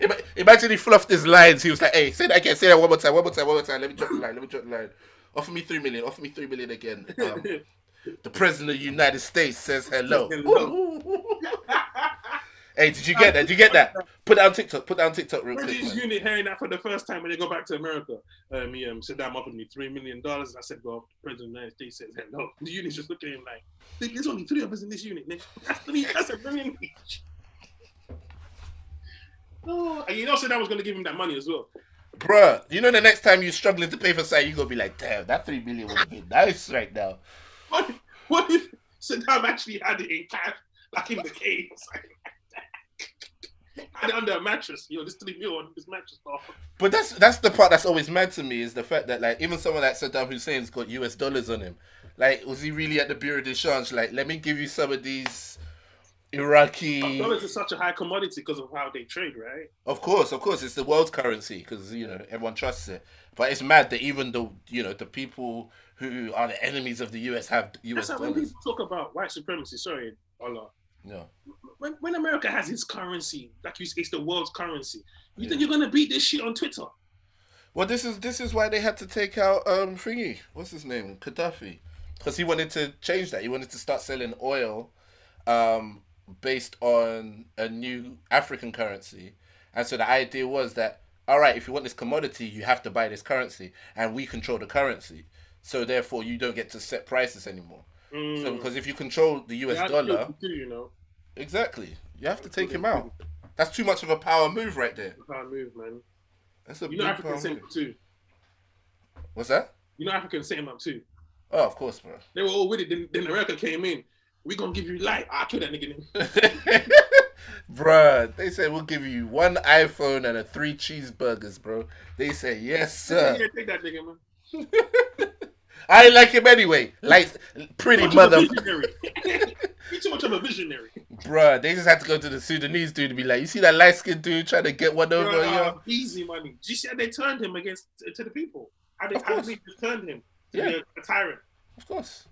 Ima- Imagine he fluffed his lines. He was like, "Hey, say that again. Say that one more time. One more time. One more time. Let me drop the line. Let me drop the line. Offer me three million. Offer me three million again." Um, the president of the United States says hello. hey, did you get that? Did you get that? Put that on TikTok. Put that on TikTok real quick. British man. unit hearing that for the first time when they go back to America. Um, he um, Saddam offered me three million dollars, and I said, "Well, the president of the United States says no." The unit's just looking at him like, "There's only three of us in this unit, Nick. That's three. That's a million each." Oh, and you know, Saddam was going to give him that money as well. Bruh, you know the next time you're struggling to pay for something, you're gonna be like, damn, that three million would have been nice right now. What if, what if Saddam actually had it in cash, like in the cave? had it under a mattress. Yo, this three mil on this mattress. Oh. But that's that's the part that's always mad to me is the fact that like even someone like Saddam Hussein's got US dollars on him. Like, was he really at the Bureau de Change? Like, let me give you some of these Iraqi. Dollars is such a high commodity because of how they trade, right? Of course, of course, it's the world's currency because you know everyone trusts it. But it's mad that even the you know the people who are the enemies of the US have US That's how when dollars. people talk about white supremacy. Sorry, Ola. No. When, when America has its currency, like you say, it's the world's currency. You Yeah. think you're gonna beat this shit on Twitter? Well, this is this is why they had to take out um thingy. What's his name? Gaddafi, because he wanted to change that. He wanted to start selling oil, um, based on a new African currency, and so the idea was that all right, if you want this commodity, you have to buy this currency, and we control the currency. So therefore, you don't get to set prices anymore. So Mm. because if you control the US dollar, do, you know, exactly, you have to take him out. That's too much of a power move right there. can't move, man. That's a You big know, power Africans set him up too. What's that? You know, Africans set him up too. Oh, of course, bro. They were all with it. Then, then America came in. We gonna give you life. I kill that nigga. Then. Bruh, they said we'll give you one iPhone and a three cheeseburgers, bro. They said yes, sir. Yeah, take that nigga, man. I like him anyway. Like pretty Too much of a mother, you too much of a visionary. bruh. They just had to go to the Sudanese dude to be like, you see that light skinned dude trying to get one over, Yo, yeah. easy money. You see how they turned him against to the people? How they, Of how they turned him to Yeah. a tyrant Of course.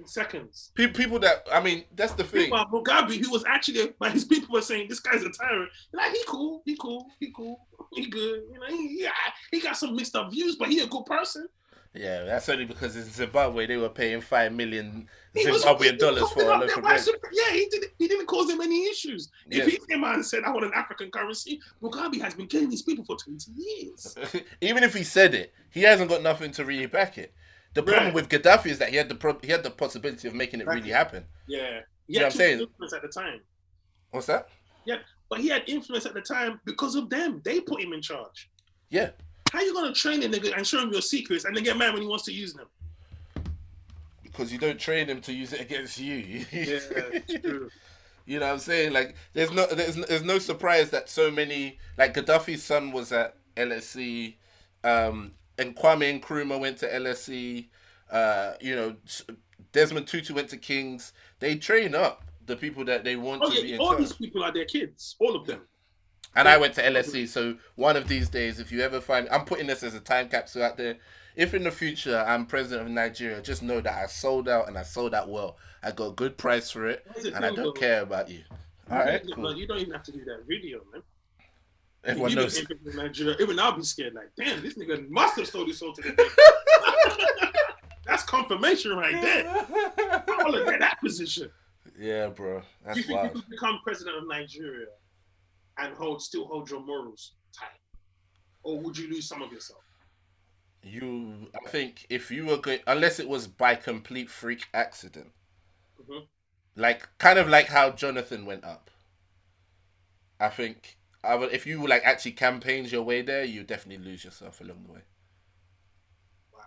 In seconds. Pe- people that I mean, that's the thing. Meanwhile, Mugabe, who was actually, but his people were saying this guy's a tyrant. Like he cool, he cool, he cool, he good. You know, he, yeah, he got some mixed up views, but he a good person. Yeah, that's only because in Zimbabwe they were paying five million He Zimbabwean dollars for a talking loaf of bread. Yeah, he didn't. He didn't cause them any issues. Yeah. If he came out and said, "I want an African currency," Mugabe has been killing these people for twenty years. Even if he said it, he hasn't got nothing to really back it. The problem Right. with Gaddafi is that he had the pro- he had the possibility of making it Right. really happen. Yeah, Yeah, had I'm saying- influence at the time. What's that? Yeah, but he had influence at the time because of them. They put him in charge. Yeah. How you gonna train a nigga and show him your secrets and then get mad when he wants to use them? Because you don't train him to use it against you. yeah, true. You know what I'm saying? Like there's no there's there's no surprise that so many like Gaddafi's son was at LSE. um, and Kwame Nkrumah went to LSE. Uh, you know, Desmond Tutu went to Kings. They train up the people that they want Oh to be yeah, in all these people are their kids, all of them. And I went to LSE, so one of these days, if you ever find, I'm putting this as a time capsule out there. if in the future I'm president of Nigeria, just know that I sold out and I sold out well. I got a good price for it, and I don't care about you. All right, cool. You don't even have to do that video, man. Everyone knows. Nigeria, even I'll be scared. Like, damn, this nigga must have sold his soul to the. That's confirmation right there. I want to get that position. Yeah, bro, Do you that's think you could become president of Nigeria and hold still hold your morals tight, or would you lose some of yourself? You, I think, if you were going, unless it was by complete freak accident, Mhm. like kind of like how Jonathan went up. I think, I would, if you like actually campaigns your way there, you definitely lose yourself along the way. Wow.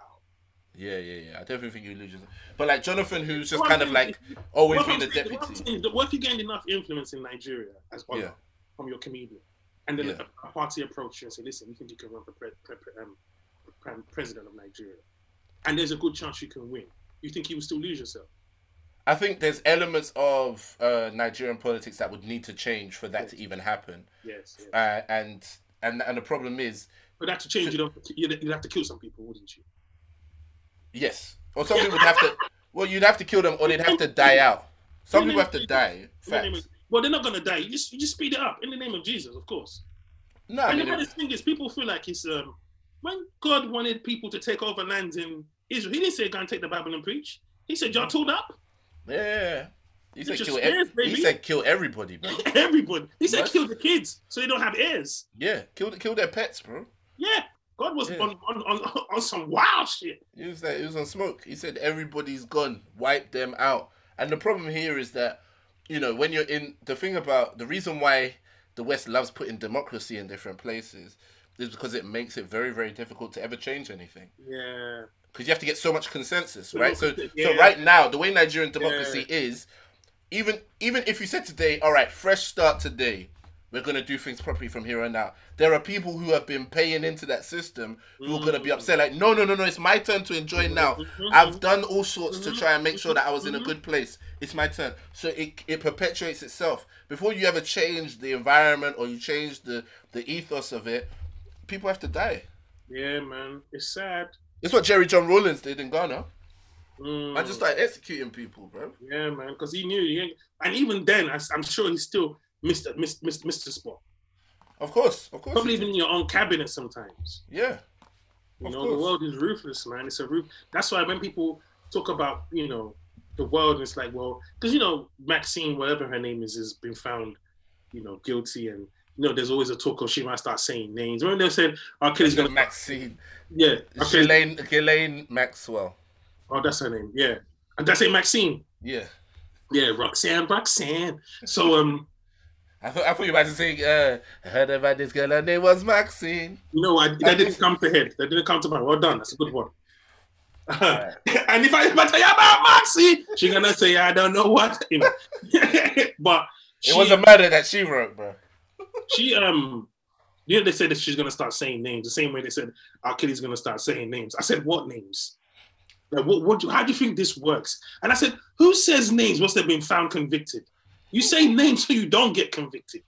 Yeah, yeah, yeah. I definitely think you lose yourself. But like Jonathan, who's just Well, kind of like always been the saying- deputy. saying, What if you gained enough influence in Nigeria as honor Yeah. from your comedian, and then Yeah. a, a party approach you and say, "Listen, we think you can run for pre- pre- pre- um, pre- president of Nigeria," and there's a good chance you can win. You think you would still lose yourself? I think there's elements of uh, Nigerian politics that would need to change for that to even happen. Yes. yes. Uh, and and and the problem is, But that to change, you don't. You'd, you'd have to kill some people, wouldn't you? yes, or some people would have to. Well, you'd have to kill them, or they'd have to die out. Some people have to die. In the Facts. of- well, they're not gonna die. You just you just speed it up in the name of Jesus, of course. No, I and mean, the baddest thing is, people feel like it's um when God wanted people to take over lands in Israel, He didn't say go and take the Bible and preach. He said y'all tooled up. Yeah. He said kill. Ev- he said kill everybody, bro. Everybody. He said What? kill the kids so they don't have heirs. Yeah, kill kill their pets, bro. Yeah. God was Yeah. on, on, on, on some wild shit. He was that. He was on smoke. He said everybody's gone. Wipe them out. And the problem here is that, you know, when you're in the thing about the reason why the West loves putting democracy in different places is because it makes it very very difficult to ever change anything. Yeah. Because you have to get so much consensus, right? So, Yeah. so right now, the way Nigerian democracy is, even even if you said today, all right, fresh start today, we're gonna do things properly from here on out. There are people who have been paying into that system who are gonna be mm-hmm. upset, like, no, no, no, no, it's my turn to enjoy mm-hmm. now. Mm-hmm. I've done all sorts to try and make sure that I was in a good place. It's my turn. So it it perpetuates itself. Before you ever change the environment or you change the the ethos of it, people have to die. Yeah, man. It's sad. It's what Jerry John Rawlings did in Ghana. Mm. I just started executing people, bro. Yeah, man. Because he knew. He and even then, I, am sure he still missed, missed, missed, missed the spot. Of course, of course. Probably even in your own cabinet sometimes. Yeah. You Of know, the world is ruthless, man. It's a roof. That's why when people talk about, you know, the world, it's like, well, because you know, Maxine, whatever her name is, has been found, you know, guilty, and you know, there's always a talk of she might start saying names. Remember they said, "Our kid's gonna," Maxine. yeah, okay, Ghislaine, Ghislaine Maxwell. oh, that's her name, yeah, and that's it, Maxine, Yeah. yeah, Roxanne, Roxanne. So, um, I thought, I thought you were about to say, uh, I heard about this girl, her name was Maxine. No, know, I, that didn't come to head. That didn't come to mind. Well done. That's a good one. Alright. and if I, if I tell you about Maxie, she's gonna say, I don't know what, you know. but It she, was a murder that she wrote, bro. She, um, you know, they said that she's gonna start saying names the same way they said our kid is gonna start saying names. I said, what names? Like, what, what, do- how do you think this works? And I said, who says names once they've been found convicted? You say names so you don't get convicted.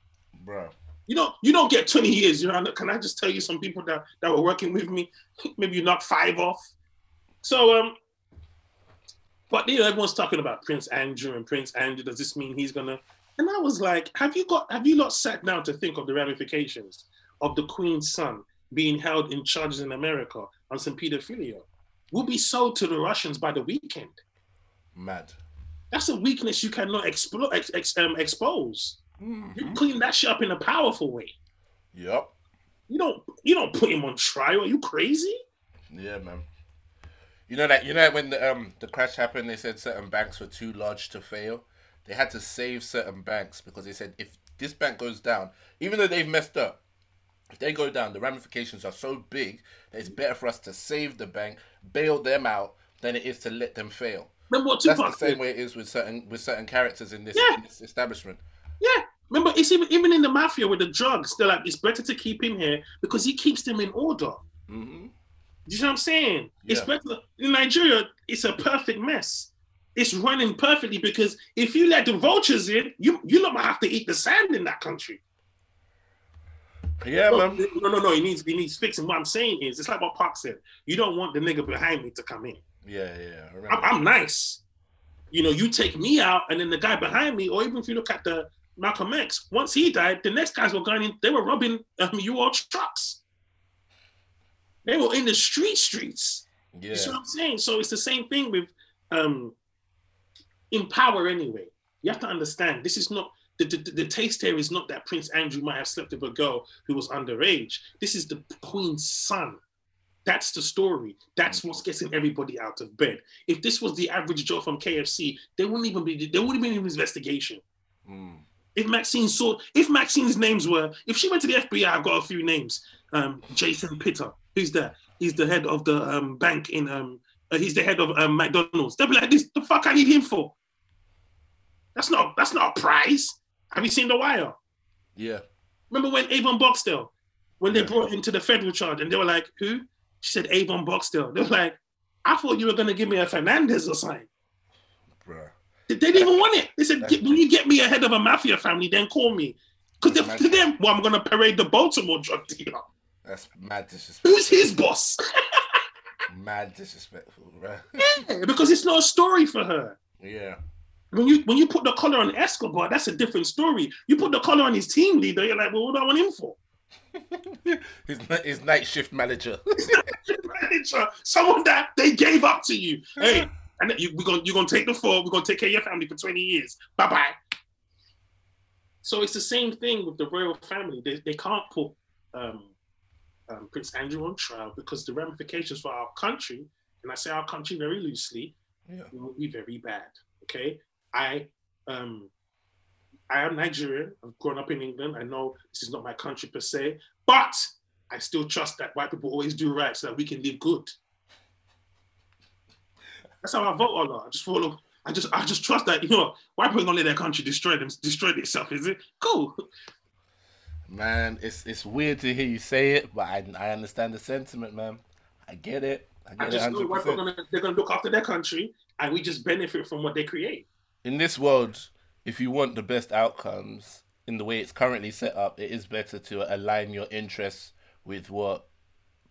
Bro. You know, you don't get 20 years. You know, can I just tell you some people that, that were working with me? Maybe you knock five off. So, um, but you know, everyone's talking about Prince Andrew and Prince Andrew. Does this mean he's gonna? And I was like, have you got? Have you not sat down to think of the ramifications of the Queen's son being held in charges in America on some pedophilia? Will be sold to the Russians by the weekend. Mad. That's a weakness you cannot ex- ex- um, expose. You Mhm. clean that shit up in a powerful way. Yep. You don't you don't put him on trial. Are you crazy? Yeah, man. You know that you know when the um the crash happened, they said certain banks were too large to fail. They had to save certain banks because they said if this bank goes down, even though they've messed up, if they go down, the ramifications are so big that it's better for us to save the bank, bail them out, than it is to let them fail. Remember what That's the same said? way it is with certain with certain characters in this, Yeah. in this establishment. Yeah. Remember, it's even even in the mafia with the drugs. They're like, it's better to keep him here because he keeps them in order. hmm You know what I'm saying? It's better in Nigeria. It's a perfect mess. It's running perfectly because if you let the vultures in, you you might have to eat the sand in that country. Yeah, no, man. no, no, no. He needs he needs fixing. What I'm saying is, it's like what Pac said. You don't want the nigga behind me to come in. Yeah, yeah. I'm, I'm nice. You know, you take me out, and then the guy behind me, or even if you look at the Malcolm X, once he died, the next guys were going in. They were robbing um, you all trucks. They were in the street streets. yeah. You see what I'm saying? So it's the same thing with um in power anyway. You have to understand this is not the, the, the taste here is not that Prince Andrew might have slept with a girl who was underage. This is the Queen's son. That's the story. That's what's getting everybody out of bed. If this was the average Joe from KFC, there wouldn't even be there wouldn't be an investigation. Mm. If Maxine saw, if Maxine's names were, if she went to the FBI, I've got a few names. Um, Jason Pitter, who's that? He's the head of the um, bank in. Um, he's the head of um, McDonald's. They'll be like, "This, the fuck, I need him for." That's not. That's not a prize. Have you seen The Wire? Yeah. Remember when Avon Barksdale, when they Yeah. brought him to the federal charge, and they were like, "Who?" She said, "Avon Barksdale." They were like, "I thought you were gonna give me a Fernandez or something." Bruh. They didn't even want it. They said, "When you get me ahead of a mafia family, then call me." Because to them, well, I'm gonna parade the Baltimore drug dealer. That's mad disrespectful. Who's his boss? Mad disrespectful, bruh. Yeah, because it's not a story for her. Yeah. When you when you put the collar on Escobar, that's a different story. You put the collar on his team leader, you're like, well, what do I want him for? his, his night shift manager. Manager, someone that they gave up to you. Hey, and you, we're gonna you're gonna take the fall. We're gonna take care of your family for 20 years. Bye bye. So it's the same thing with the royal family. They, they can't put um, um, Prince Andrew on trial because the ramifications for our country, and I say our country very loosely, yeah. will be very bad. Okay, I um, I am Nigerian. I've grown up in England. I know this is not my country per se, but I still trust that white people always do right so that we can live good. That's how I vote a lot. I just follow. I just I just trust that you know white people don't let their country destroy them destroy itself. Is it cool? Man, it's it's weird to hear you say it, but I I understand the sentiment, man. I get it. I I get it just know hundred white people percent. gonna they're gonna look after their country, and we just benefit from what they create. In this world, if you want the best outcomes in the way it's currently set up, it is better to align your interests with what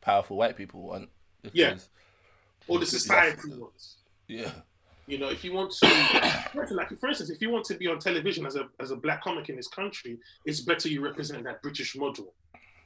powerful white people want. Yeah. Or the society wants. Yeah. You know, if you want to, like for instance, if you want to be on television as a as a black comic in this country, it's better you represent that British model.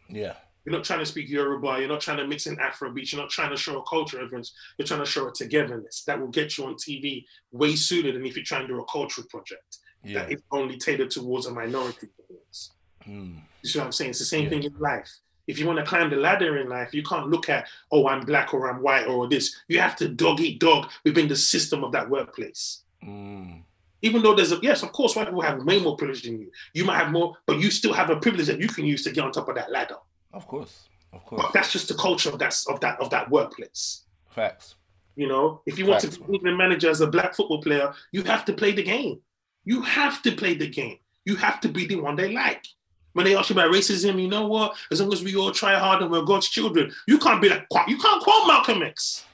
Yeah. You're not trying to speak Yoruba. You're not trying to mix in Afrobeat. You're not trying to show a culture reference. You're trying to show a togetherness that will get you on TV way sooner than if you try and do a cultural project Yeah. that is only tailored towards a minority audience. Mm. You see what I'm saying? It's the same Yeah. thing in life. If you want to climb the ladder in life, you can't look at, oh, I'm black or I'm white or this. You have to dog eat dog within the system of that workplace. Mm. Even though there's a yes, of course, white people have way more privilege than you. You might have more, but you still have a privilege that you can use to get on top of that ladder. Of course. Of course. But that's just the culture of that of that of that workplace. Facts. You know, if you want Facts, to be the manager as a black football player, you have to play the game. You have to play the game. You have to be the one they like. When they ask you about racism, you know what? As long as we all try hard and we're God's children, you can't be like you can't quote Malcolm X.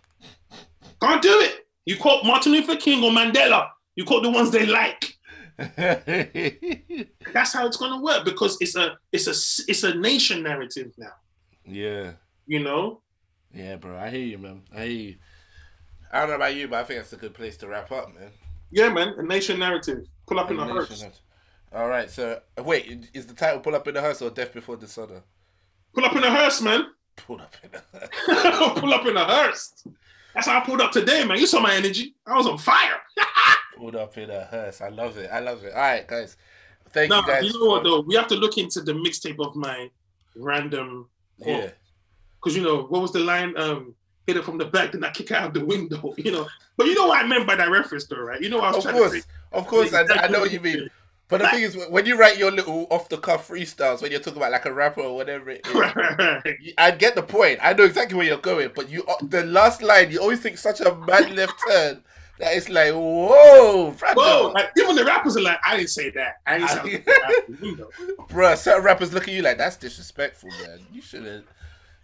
Can't do it. You quote Martin Luther King or Mandela. You quote the ones they like. That's how it's gonna work because it's a it's a it's a nation narrative now. yeah. You know, Yeah, bro. I hear you, man. I hear you. I don't know about you, but I think it's a good place to wrap up, man. yeah, man, a nation narrative. Pull up in the hearse. All right, so wait, is the title "Pull Up in the Hearse" or "Death Before Dishonor"? Pull up in the hearse, man. Pull up in the hearse. pull up in a hearse. That's how I pulled up today, man. You saw my energy. I was on fire. Pulled up in a hearse. I love it. I love it. All right, guys. Thank you guys. you know what though? We have to look into the mixtape of my random Yeah. because you know what was the line? Um, hit it from the back, then I kick it out the window. You know, but you know what I meant by that reference, though, right? You know what I was Of trying course, to say. of course. I, I know what you mean. But the thing is, when you write your little off the cuff freestyles, when you're talking about like a rapper or whatever it is. I get the point. I know exactly where you're going, but you uh, the last line, you always think such a mad left turn that it's like, whoa, brother. Whoa! Like, even the rappers are like, I didn't say that. I didn't say I was kicking it out the window. Bruh, certain rappers look at you like that's disrespectful, man. You shouldn't.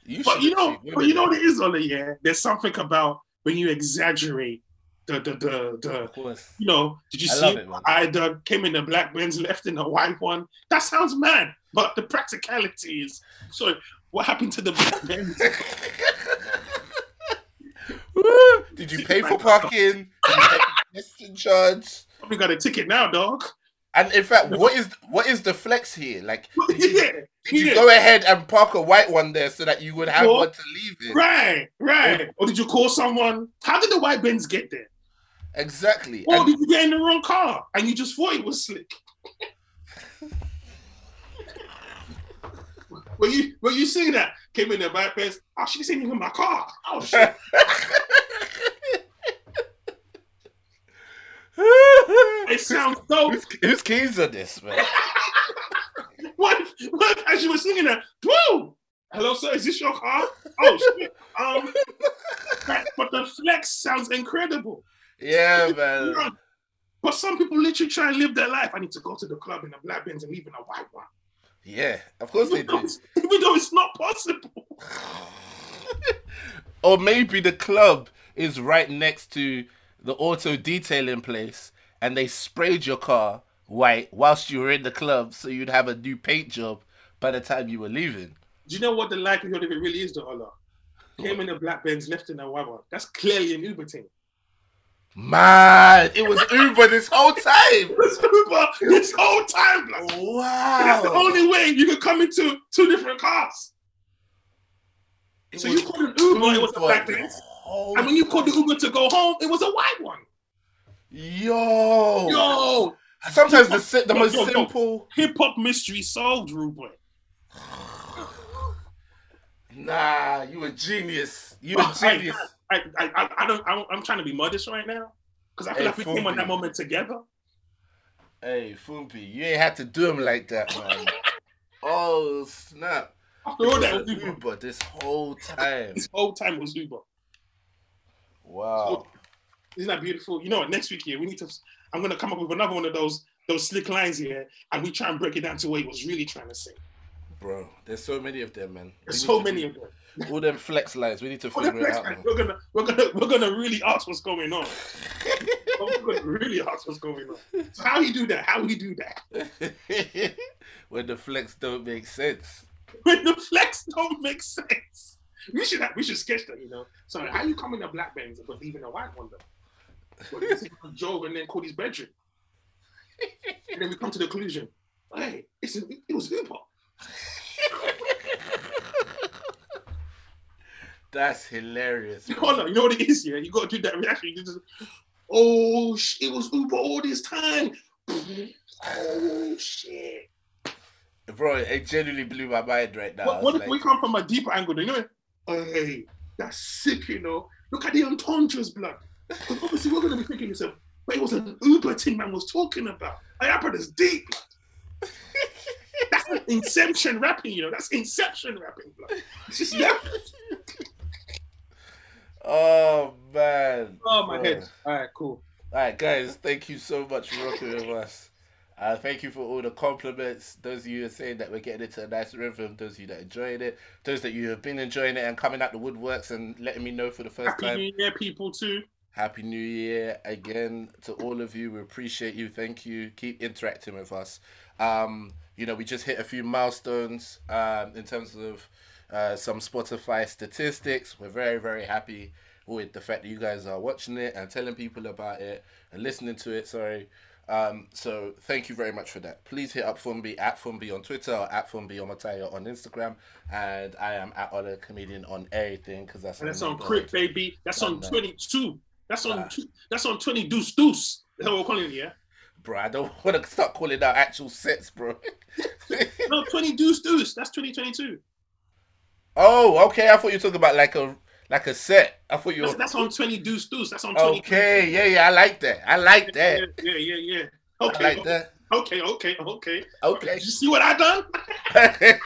You But you know, but you know what it is, Ola, yeah? There's something about when you exaggerate the the the, the you know, did you I see it? I uh, came in the black Benz, left in the white one. That sounds mad, but the practicality is. So, what happened to the black Benz? Did you pay for parking? Did pay charge? We got a ticket now, dog. And in fact, what is what is the flex here? Like, did you, yeah, did you go ahead and park a white one there so that you would have What? one to leave in? right, right. Or did you call someone? How did the white Benz get there? Exactly. Or And- did you get in the wrong car and you just thought it was slick? When you when you see that came in the back Benz, oh she's in my car. Oh shit. It sounds so who's, whose keys are this, man? what if, what if as you were singing that, whoa! Hello, sir, is this your car? Oh shit. Um but, but the flex sounds incredible. Yeah, man. But some people literally try and live their life. I need to go to the club in a black Benz and leave in a white one. Yeah, of course they do. Even though it's not possible. or maybe the club is right next to the auto detailing place and they sprayed your car white whilst you were in the club so you'd have a new paint job by the time you were leaving. Do you know what the likelihood of it really is, though, Ola? Came in a black Benz, left in a white one. That's clearly an Uber thing. Man, it was Uber this whole time. It's Uber this whole time, blood. That's the only way you could come into two different cars. It So you called an Uber, it was a black Benz. And when you called the. Uber to go home, it was a white one. Yo. Yo, Sometimes the si- the Yo, most yo, simple. hip hop mystery solved, Ruben. Nah, you a genius. You a genius. I, I, I, I don't. I, I'm trying to be modest right now because I feel Hey, like we came on that moment together. Hey, Fumbi, you ain't had to do him like that, man. oh snap! After all that was Uber. Uber this whole time. This whole time was Uber. Wow. Isn't that beautiful? You know what? Next week here we need to. I'm gonna come up with another one of those those slick lines here, and we try and break it down to what he was really trying to say. Bro, there's so many of them, man. There's so many do- of them. All them flex lines. We need to figure it out. We're gonna we're gonna we're gonna really ask what's going on. we're gonna really ask what's going on. So how he do that? How he do that? when the flex don't make sense. When the flex don't make sense. We should have, we should sketch that, you know. So how you come in a black Benz but leaving a white one though? But this is drove and then Cody's bedroom. and then we come to the conclusion, hey, it's it was Uber. That's hilarious. bro. Hold on, you know what it is? Yeah, you got to do that reaction. Just, oh, sh- it was Uber all this time. Oh shit! Bro, it genuinely blew my mind right now. What if like, we come from a deeper angle? You know, hey, that's sick. You know, look at the entendres, blood. 'Cause obviously, we're gonna be thinking yourself, but it was an Uber thing man was talking about. Like, that is deep. That's not Inception rapping, you know. That's Inception rapping, blood. It's just. Oh man. Oh my Bro. head. All right, cool. All right, guys, thank you so much for rocking with us. Uh, thank you for all the compliments. Those of you who are saying that we're getting into a nice rhythm. Those of you that enjoyed it. Those that you have been enjoying it and coming out the woodworks and letting me know for the first Happy time. New Year, people too. Happy New Year again to all of you. We appreciate you. Thank you. Keep interacting with us. Um, you know, we just hit a few milestones um, in terms of uh, some Spotify statistics. We're very, very happy with the fact that you guys are watching it and telling people about it and listening to it. Sorry. Um, so thank you very much for that. Please hit up Fumbi at Fumbi on Twitter or at Fumbi Omataya on Instagram. And I am at Other Comedian on everything because that's And that's on. Crit, baby. That's on Done that. 22. That's on two, that's on 20 deuce deuce. That's what we're calling it, yeah? Bro, I don't want to start calling out actual sets, bro. No, 20 deuce deuce. That's 2022. oh, okay. I thought you were talking about like a like a set. I thought you That's, were that's on 20 deuce deuce. That's on 20. okay. Yeah, yeah. I like that. I like that. yeah, yeah, yeah. I Okay, like that. okay, okay, okay. Okay. You see what I done?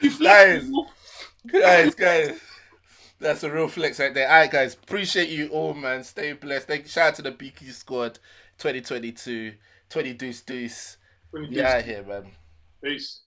You Guys. guys, guys. That's a real flex right there. All right, guys. Appreciate you all, man. Stay blessed. Thank shout out to the BQ squad 2022, 20 deuce deuce. 20 Yeah, here, man. Peace.